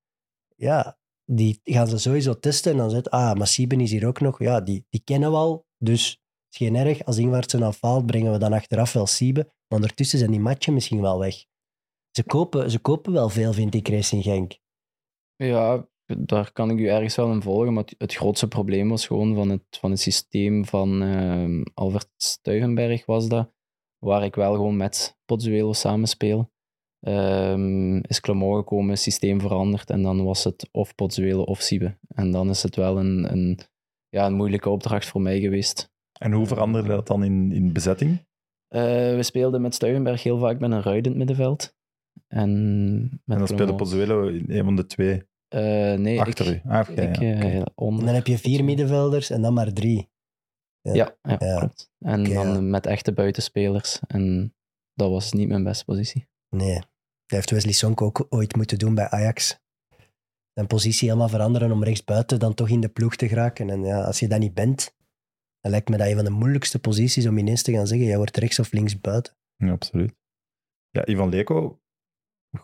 Ja, die gaan ze sowieso testen. En dan zegt, ah, maar Sieben is hier ook nog. Ja, die, die kennen we al. Dus het is geen erg. Als Ingvartsen dan faalt, brengen we dan achteraf wel Sieben. Maar ondertussen zijn die matchen misschien wel weg. Ze kopen, ze kopen wel veel, vind ik, Racing Genk. Ja, daar kan ik u ergens wel in volgen, maar het, grootste probleem was gewoon van het, van het systeem van ehm Albert Stuyvenberg was dat, waar ik wel gewoon met Pozzuelo samenspeel. Ehm is Clermont gekomen, is systeem veranderd en dan was het of Pozzuelo of Siebe. En dan is het wel een, een, ja, een moeilijke opdracht voor mij geweest. En hoe veranderde dat dan in, in bezetting? Eh, we speelden met Stuyvenberg heel vaak met een ruidend middenveld. En, met En dan speelde Pozzuelo in een van de twee Eh, nee, achter ik, u. Ah, ik, eh, oké. onder. En dan heb je vier middenvelders en dan maar drie. Ja, ja, Ja. klopt. En dan ja. met echte buitenspelers. En dat was niet mijn beste positie. Nee, dat heeft Wesley Sonk ook ooit moeten doen bij Ajax. Zijn positie helemaal veranderen om rechtsbuiten dan toch in de ploeg te geraken. En ja, als je dat niet bent, dan lijkt me dat een van de moeilijkste posities om ineens te gaan zeggen, jij wordt rechts of links buiten. Ja, absoluut. Ja, Ivan Leko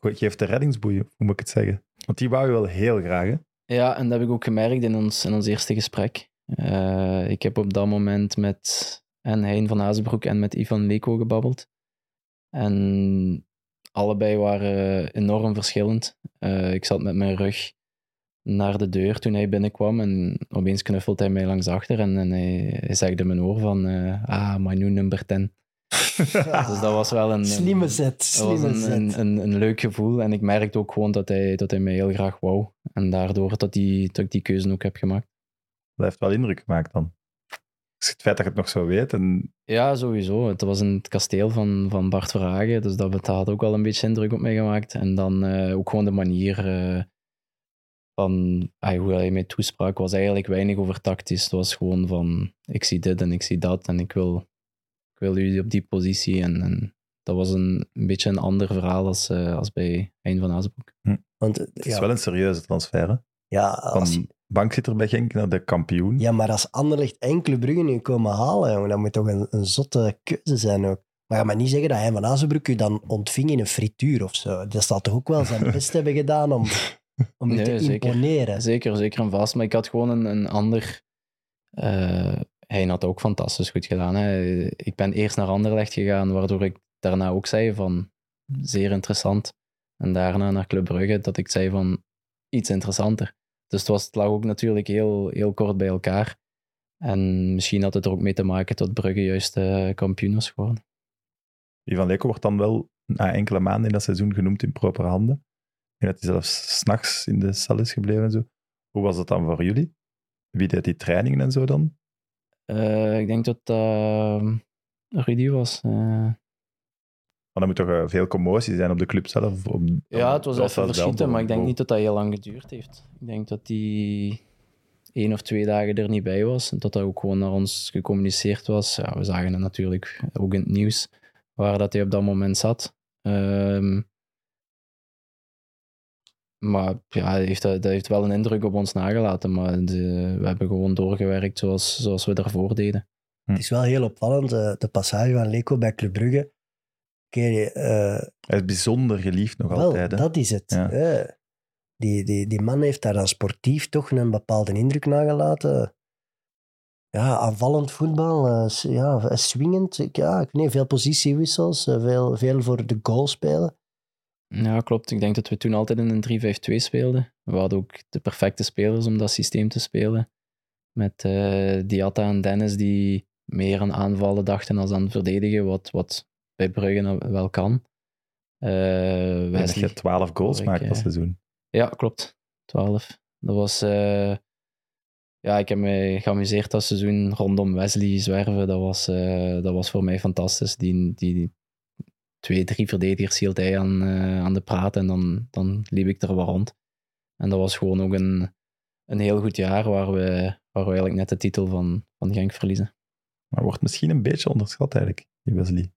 geeft de reddingsboei, hoe moet ik het zeggen? Want die wou je wel heel graag? Ja, en dat heb ik ook gemerkt in ons, in ons eerste gesprek. Eh, ik heb op dat moment met en Hein van Azenbroek en met Ivan Leko gebabbeld. En allebei waren enorm verschillend. Eh, ik zat met mijn rug naar de deur toen hij binnenkwam en opeens knuffelt hij mij langs achter en, en hij, hij zegt in mijn oor van eh, ah, my new number 10. *laughs* Dus dat was wel een... Slimme zet, dat was slimme een, zet. een, een, een leuk gevoel. En ik merkte ook gewoon dat hij, dat hij mij heel graag wou. En daardoor dat, die, dat ik die keuze ook heb gemaakt. Dat heeft wel indruk gemaakt dan. Dus het feit dat je het nog zo weet en Ja, sowieso. Het was in het kasteel van, van Bart Verhagen. Dus dat, dat had ook wel een beetje indruk op mij gemaakt. En dan eh, ook gewoon de manier eh, van ah, hoe hij mij toesprak, was eigenlijk weinig over tactisch. Het was gewoon van, ik zie dit en ik zie dat. En ik wil, ik wil jullie op die positie. En, en dat was een, een beetje een ander verhaal als, eh, als bij Hein van Azenbroek. Want, eh, het is ja, wel een serieuze transfer, hè? ja, als, Van bankzitter bij Genk naar de kampioen. ja, maar als Anderlecht enkele Brugge nu komen halen, jongen, dat moet toch een, een zotte keuze zijn ook. Maar ga maar niet zeggen dat hij van Azenbroek u dan ontving in een frituur of zo. Dat zal toch ook wel zijn *laughs* best hebben gedaan om, om Nee, te zeker. imponeren. Zeker, zeker en vast. Maar ik had gewoon een, een ander... eh, hij had ook fantastisch goed gedaan. Hè. Ik ben eerst naar Anderlecht gegaan, waardoor ik daarna ook zei van zeer interessant. En daarna naar Club Brugge, dat ik zei van iets interessanter. Dus het, was, lag ook natuurlijk heel, heel kort bij elkaar. En misschien had het er ook mee te maken dat Brugge juist eh, kampioen was geworden. Ivan Leko wordt dan wel na enkele maanden in dat seizoen genoemd in proper handen. En dat hij zelfs s'nachts in de cel is gebleven en zo. Hoe was dat dan voor jullie? Wie deed die trainingen en zo dan? Eh, ik denk dat dat Rudy was. eh. Maar dan moet toch eh, veel commotie zijn op de club zelf? Op, Ja, het was even verschieten, maar ik denk niet dat dat heel lang geduurd heeft. Ik denk dat die één of twee dagen er niet bij was. En dat dat ook gewoon naar ons gecommuniceerd was. Ja, we zagen het natuurlijk ook in het nieuws, waar dat hij op dat moment zat. Ehm, maar ja, hij heeft, dat heeft wel een indruk op ons nagelaten. Maar de- we hebben gewoon doorgewerkt zoals, zoals we daarvoor deden. Het is wel heel opvallend, eh, de passage van Leko bij Club Brugge. Oké, eh, Hij is bijzonder geliefd nog wel, altijd. Hè? dat is het. Ja. Eh, die, die, die man heeft daar dan sportief toch een bepaalde indruk nagelaten. Ja, aanvallend voetbal, eh, s- ja, swingend. Ja, ik weet veel positiewissels, veel, veel voor de goal spelen. Ja, klopt. Ik denk dat we toen altijd in een 3-5-2 speelden. We hadden ook de perfecte spelers om dat systeem te spelen. Met eh Diatta en Dennis die meer aan aanvallen dachten als aan verdedigen, wat, wat bij Brugge nou wel kan. Dat Wesley, je 12 goals ik, maakt eh, dat seizoen. Ja, klopt. 12. Dat was. ja, ik heb me geamuseerd dat seizoen rondom Wesley zwerven. Dat was, dat was voor mij fantastisch. Die, die twee, drie verdedigers hield hij aan, eh, aan de praat en dan, dan liep ik er wel rond. En dat was gewoon ook een, een heel goed jaar waar we, waar we eigenlijk net de titel van, van Genk verliezen. Maar wordt misschien een beetje onderschat eigenlijk, die Wesley.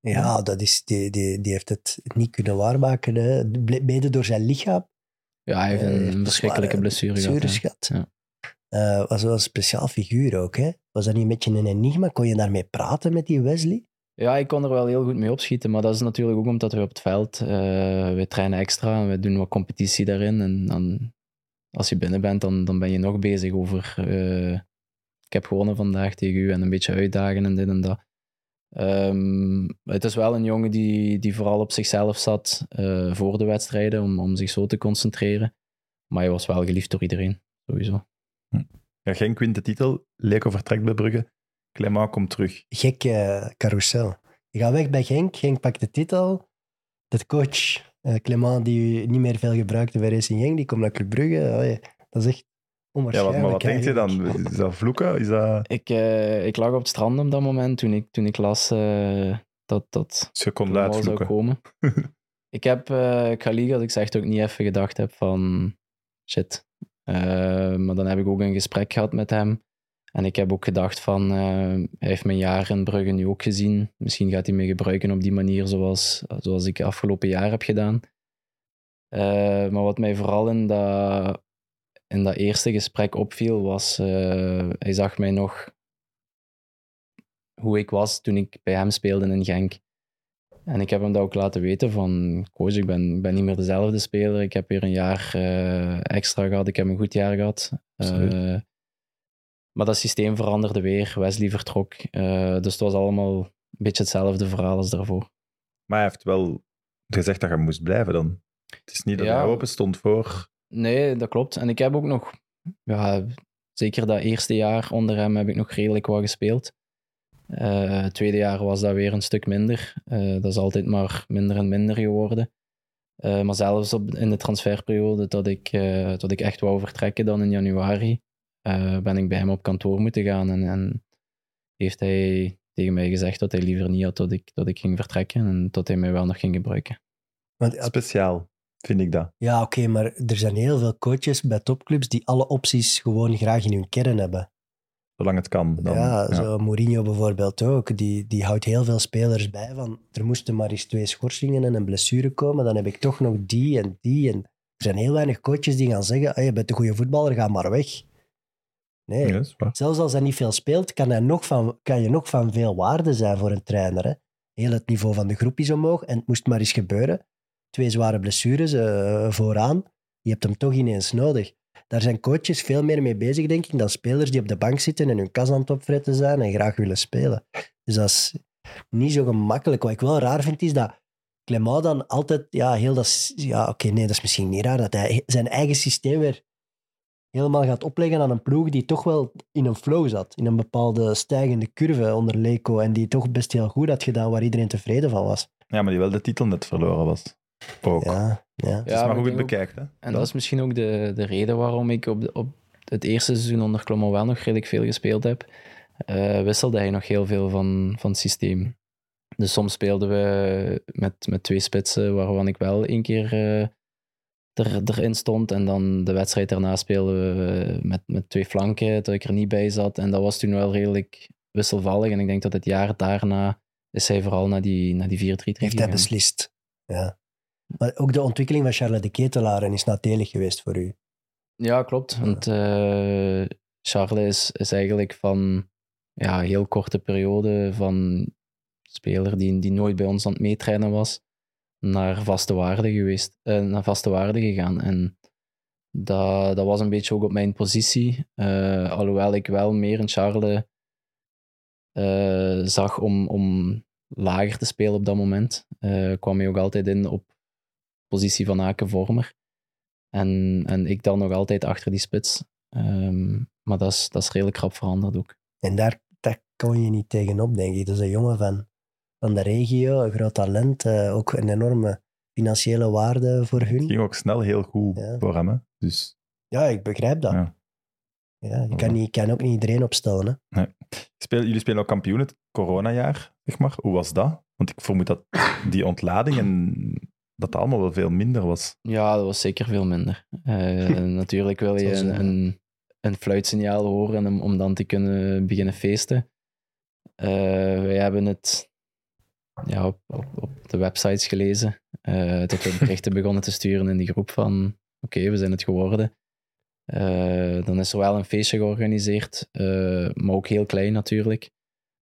Ja, dat is, die, die, die heeft het niet kunnen waarmaken. Hè. Mede door zijn lichaam. Ja, hij heeft Eh, een, heeft verschrikkelijke zware blessure gehad. gehad. Ja. Eh, was wel een speciaal figuur ook. Hè? Was dat niet een beetje een enigma? Kon je daarmee praten met die Wesley? Ja, ik kon er wel heel goed mee opschieten, maar dat is natuurlijk ook omdat we op het veld, eh we trainen extra en we doen wat competitie daarin. En dan, als je binnen bent, dan, dan ben je nog bezig over, eh, ik heb gewonnen vandaag tegen u en een beetje uitdagen en dit en dat. Ehm, het is wel een jongen die, die vooral op zichzelf zat eh, voor de wedstrijden, om, om zich zo te concentreren. Maar hij was wel geliefd door iedereen, sowieso. Ja, Genk wint titel, Leko vertrekt bij Brugge, Clément komt terug. Gek eh, carousel. Je gaat weg bij Genk. Genk pakt de titel. De coach, eh Clement, die niet meer veel gebruikte bij Racing Genk, die komt naar Club Brugge. Dat is echt Ja, wat, onwaarschijnlijk. maar wat denk je dan? Is dat vloeken? Is dat... Ik, eh, ik lag op het strand op dat moment toen ik, toen ik las eh, dat, dat Dus je kon Clement zou komen. *laughs* ik heb, eh ik ga liegen als ik zeg dat ik niet even gedacht heb van shit. Eh, maar dan heb ik ook een gesprek gehad met hem. En ik heb ook gedacht van, eh, hij heeft mijn jaar in Brugge nu ook gezien. Misschien gaat hij me gebruiken op die manier zoals, zoals ik afgelopen jaar heb gedaan. Eh, maar wat mij vooral in dat, in dat eerste gesprek opviel was, eh, hij zag mij nog hoe ik was toen ik bij hem speelde in Genk. En ik heb hem dat ook laten weten van, coach, ik ben, ben niet meer dezelfde speler. Ik heb weer een jaar extra gehad. Ik heb een goed jaar gehad. Maar dat systeem veranderde weer. Wesley vertrok. Eh, dus het was allemaal een beetje hetzelfde verhaal als daarvoor. Maar hij heeft wel gezegd dat hij moest blijven dan. Het is niet dat Ja. hij open stond voor... Nee, dat klopt. En ik heb ook nog, ja, zeker dat eerste jaar onder hem heb ik nog redelijk wat gespeeld. Eh, het tweede jaar was dat weer een stuk minder. Eh, dat is altijd maar minder en minder geworden. Maar zelfs op, in de transferperiode dat ik, dat ik echt wou vertrekken dan in januari, eh, ben ik bij hem op kantoor moeten gaan. En, en heeft hij tegen mij gezegd dat hij liever niet had dat ik, dat ik ging vertrekken en dat hij mij wel nog ging gebruiken. Want, Speciaal, vind ik dat. ja, oké, maar er zijn heel veel coaches bij topclubs die alle opties gewoon graag in hun kern hebben. Zolang het kan. Dan, ja, zo Mourinho bijvoorbeeld ook. Die, die houdt heel veel spelers bij van er moesten maar eens twee schorsingen en een blessure komen, dan heb ik toch nog die en die. En er zijn heel weinig coaches die gaan zeggen, "Ah, je bent een goede voetballer, ga maar weg. Nee, Ja, zelfs als hij niet veel speelt, kan, hij nog van, kan je nog van veel waarde zijn voor een trainer. Hè? Heel het niveau van de groep is omhoog en het moest maar eens gebeuren. Twee zware blessures eh, vooraan. Je hebt hem toch ineens nodig. Daar zijn coaches veel meer mee bezig, denk ik, dan spelers die op de bank zitten en hun kas aan het opfretten zijn en graag willen spelen. Dus dat is niet zo gemakkelijk. Wat ik wel raar vind, is dat Clement dan altijd, ja, heel dat... Ja, oké, nee, dat is misschien niet raar, dat hij zijn eigen systeem weer helemaal gaat opleggen aan een ploeg die toch wel in een flow zat. In een bepaalde stijgende curve onder Leco en die toch best heel goed had gedaan, waar iedereen tevreden van was. Ja, maar die wel de titel net verloren was. Ook. Ja, ja. Ja, maar hoe je het bekijkt. Hè? En dat is misschien ook de, de reden waarom ik op, de- op het eerste seizoen onder Clement wel nog redelijk veel gespeeld heb. Eh, wisselde hij nog heel veel van, van het systeem. Dus soms speelden we met, met twee spitsen, waarvan ik wel één keer eh, er, erin stond. En dan de wedstrijd daarna speelden we met, met twee flanken, dat ik er niet bij zat. En dat was toen wel redelijk wisselvallig. En ik denk dat het jaar daarna is hij vooral naar die, naar die 4-3 heeft hij beslist. Ja. Maar ook de ontwikkeling van Charles de Ketelaren is nadelig geweest voor u. Ja, klopt. Want eh, Charles is, is eigenlijk van ja, een heel korte periode van speler die, die nooit bij ons aan het meetrainen was, naar vaste waarde geweest, eh, naar vaste waarde gegaan. En dat, dat was een beetje ook op mijn positie. eh, alhoewel ik wel meer een Charles eh, zag om, om lager te spelen op dat moment, kwam hij ook altijd in op positie van Aken-vormer. En, en ik dan nog altijd achter die spits. Ehm, maar dat is, dat is redelijk rap veranderd ook. En daar, daar kon je niet tegenop, denk ik. Dat is een jongen van, van de regio, een groot talent, eh, ook een enorme financiële waarde voor Het hun. ging ook snel heel goed Ja. voor hem. Hè? Dus Ja, ik begrijp dat. Ja. Ja. je kan, niet, kan ook niet iedereen opstellen. Hè. speel, jullie spelen ook kampioen het coronajaar, zeg maar. Hoe was dat? Want ik vermoed dat die ontlading en dat het allemaal wel veel minder was. Ja, dat was zeker veel minder. Eh, *laughs* natuurlijk wil je een, eh, een, een fluitsignaal horen om, om dan te kunnen beginnen feesten. Eh, wij hebben het ja, op, op, op de websites gelezen. eh, dat we berichten *laughs* begonnen te sturen in die groep van oké, we zijn het geworden. Eh, dan is er wel een feestje georganiseerd, eh, maar ook heel klein natuurlijk,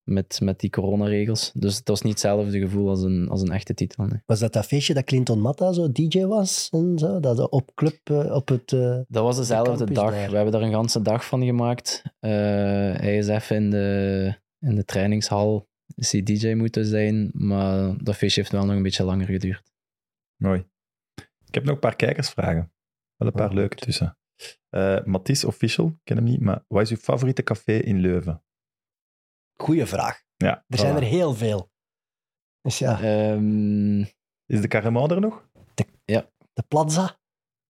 met, met die coronaregels. Dus het was niet hetzelfde gevoel als een, als een echte titel. nee. Was dat dat feestje dat Clinton Matta zo DJ was en zo? Dat op club op het... Dat was dezelfde dag. daar. We hebben daar een ganse dag van gemaakt. Hij is even in de, in de trainingshal is hij DJ moeten zijn, maar dat feestje heeft wel nog een beetje langer geduurd. Mooi. Ik heb nog een paar kijkersvragen. Wel een paar Oh, leuke tussen. Eh Mathies Official, ik ken hem niet, maar wat is uw favoriete café in Leuven? Goeie vraag. Ja, Er zijn er heel veel. Dus ja, Ehm, Is de Carrément er nog? de Plaza.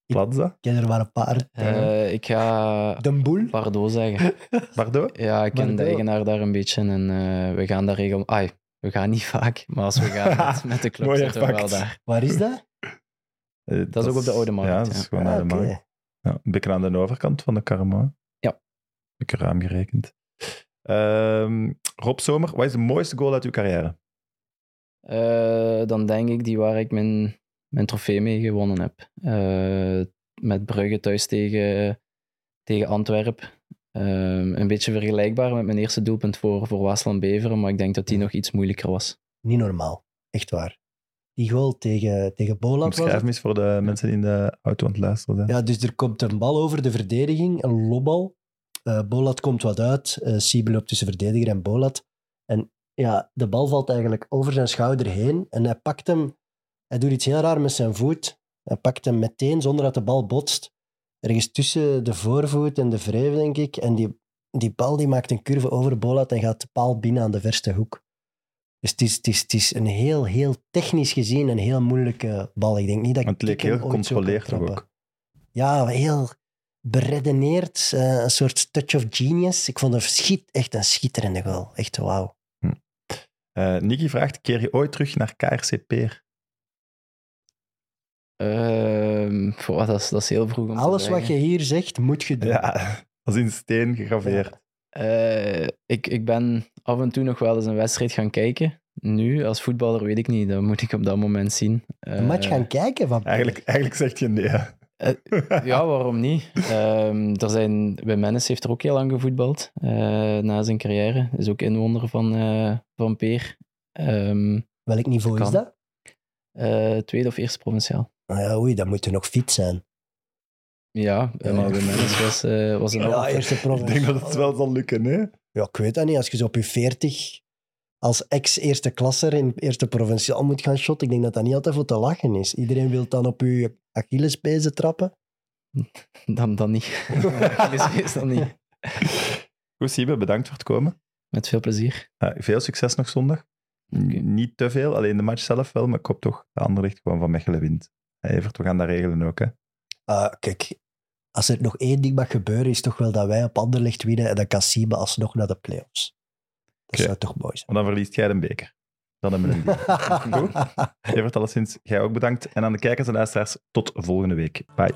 Plaza? Ik ken er maar een paar. eh, ik ga De Boel. Pardot zeggen. *laughs* Pardon? Ja, ik ken de eigenaar daar een beetje en eh, we gaan daar regel... Ai, we gaan niet vaak, maar als we gaan *laughs* met, met de club Mooi zitten we wel herpakt. daar. Waar is dat? Eh, Dat is ook op de Oude Markt, Ja, dat is ja. gewoon Ah, naar de oké. markt. Ja, een beetje aan de overkant van de Carrément. Ja. Heb ik ruim gerekend. Ehm, Rob Zomer, wat is de mooiste goal uit uw carrière? Eh, dan denk ik die waar ik mijn, mijn trofee mee gewonnen heb. Eh, met Brugge thuis tegen, tegen Antwerpen. Ehm, een beetje vergelijkbaar met mijn eerste doelpunt voor, voor Waasland Beveren, maar ik denk dat die nog iets moeilijker was. Niet normaal. Echt waar. Die goal tegen, tegen was het. me eens voor de mensen die in de auto aan het luisteren zijn. Ja, dus er komt een bal over de verdediging, een lobbal. Eh Bolat komt wat uit. eh Siebe loopt tussen verdediger en Bolat. En ja, de bal valt eigenlijk over zijn schouder heen. En hij pakt hem... Hij doet iets heel raar met zijn voet. Hij pakt hem meteen zonder dat de bal botst. Ergens tussen de voorvoet en de vreef, denk ik. En die, die bal die maakt een curve over Bolat en gaat de paal binnen aan de verste hoek. Dus het is, het is, het is een heel, heel technisch gezien een heel moeilijke bal. Ik denk niet dat Want het leek heel gecontroleerd ook. Ja, heel beredeneerd. eh, een soort touch of genius. Ik vond het schiet, echt een schitterende goal. Echt wauw. Eh Nicky vraagt, keer je ooit terug naar KRC Peer? Ehm, goh, dat, is, dat is heel vroeg om Alles te wat je hier zegt, moet je doen. Ja, *laughs* als in steen gegraveerd. Eh, ik, ik ben af en toe nog wel eens een wedstrijd gaan kijken. Nu, als voetballer, weet ik niet. Dat moet ik op dat moment zien. Een match Eh, gaan kijken van Eigenlijk, eigenlijk zegt je nee. hè? *laughs* Ja, waarom niet? Ehm, er zijn, Wim Mennis heeft er ook heel lang gevoetbald eh, na zijn carrière. Is ook inwoner van, eh, van Peer. Ehm, Welk niveau is dat? eh, tweede of eerste provinciaal. Nou ja, oei, dan moet je nog fit zijn. Ja, eh, maar was, eh, was een Ja, eerste Ik provincie. denk dat het wel zal lukken, hè? Ja, ik weet dat niet. Als je zo op je 40 als ex-eerste klasser in eerste provinciaal moet gaan shotten, ik denk dat dat niet altijd voor te lachen is. Iedereen wil dan op je Achillespezen trappen. *laughs* Dan, dan niet. *laughs* Achillespees dan niet. Goed, Siebe, bedankt voor het komen. Met veel plezier. Veel succes nog zondag. Niet te veel, alleen de match zelf wel, maar ik hoop toch dat Anderlecht gewoon van Mechelen wint. Evert, we gaan dat regelen ook, hè? Ah, kijk, als er nog één ding mag gebeuren, is toch wel dat wij op Anderlecht winnen en dan kan Siebe alsnog naar de play-offs. Dat Oké. zou toch mooi zijn. Want dan verliest jij de beker. Dan hebben we een deal. *laughs* Goed. Evert, alleszins, jij ook bedankt. En aan de kijkers en luisteraars, tot volgende week. Bye.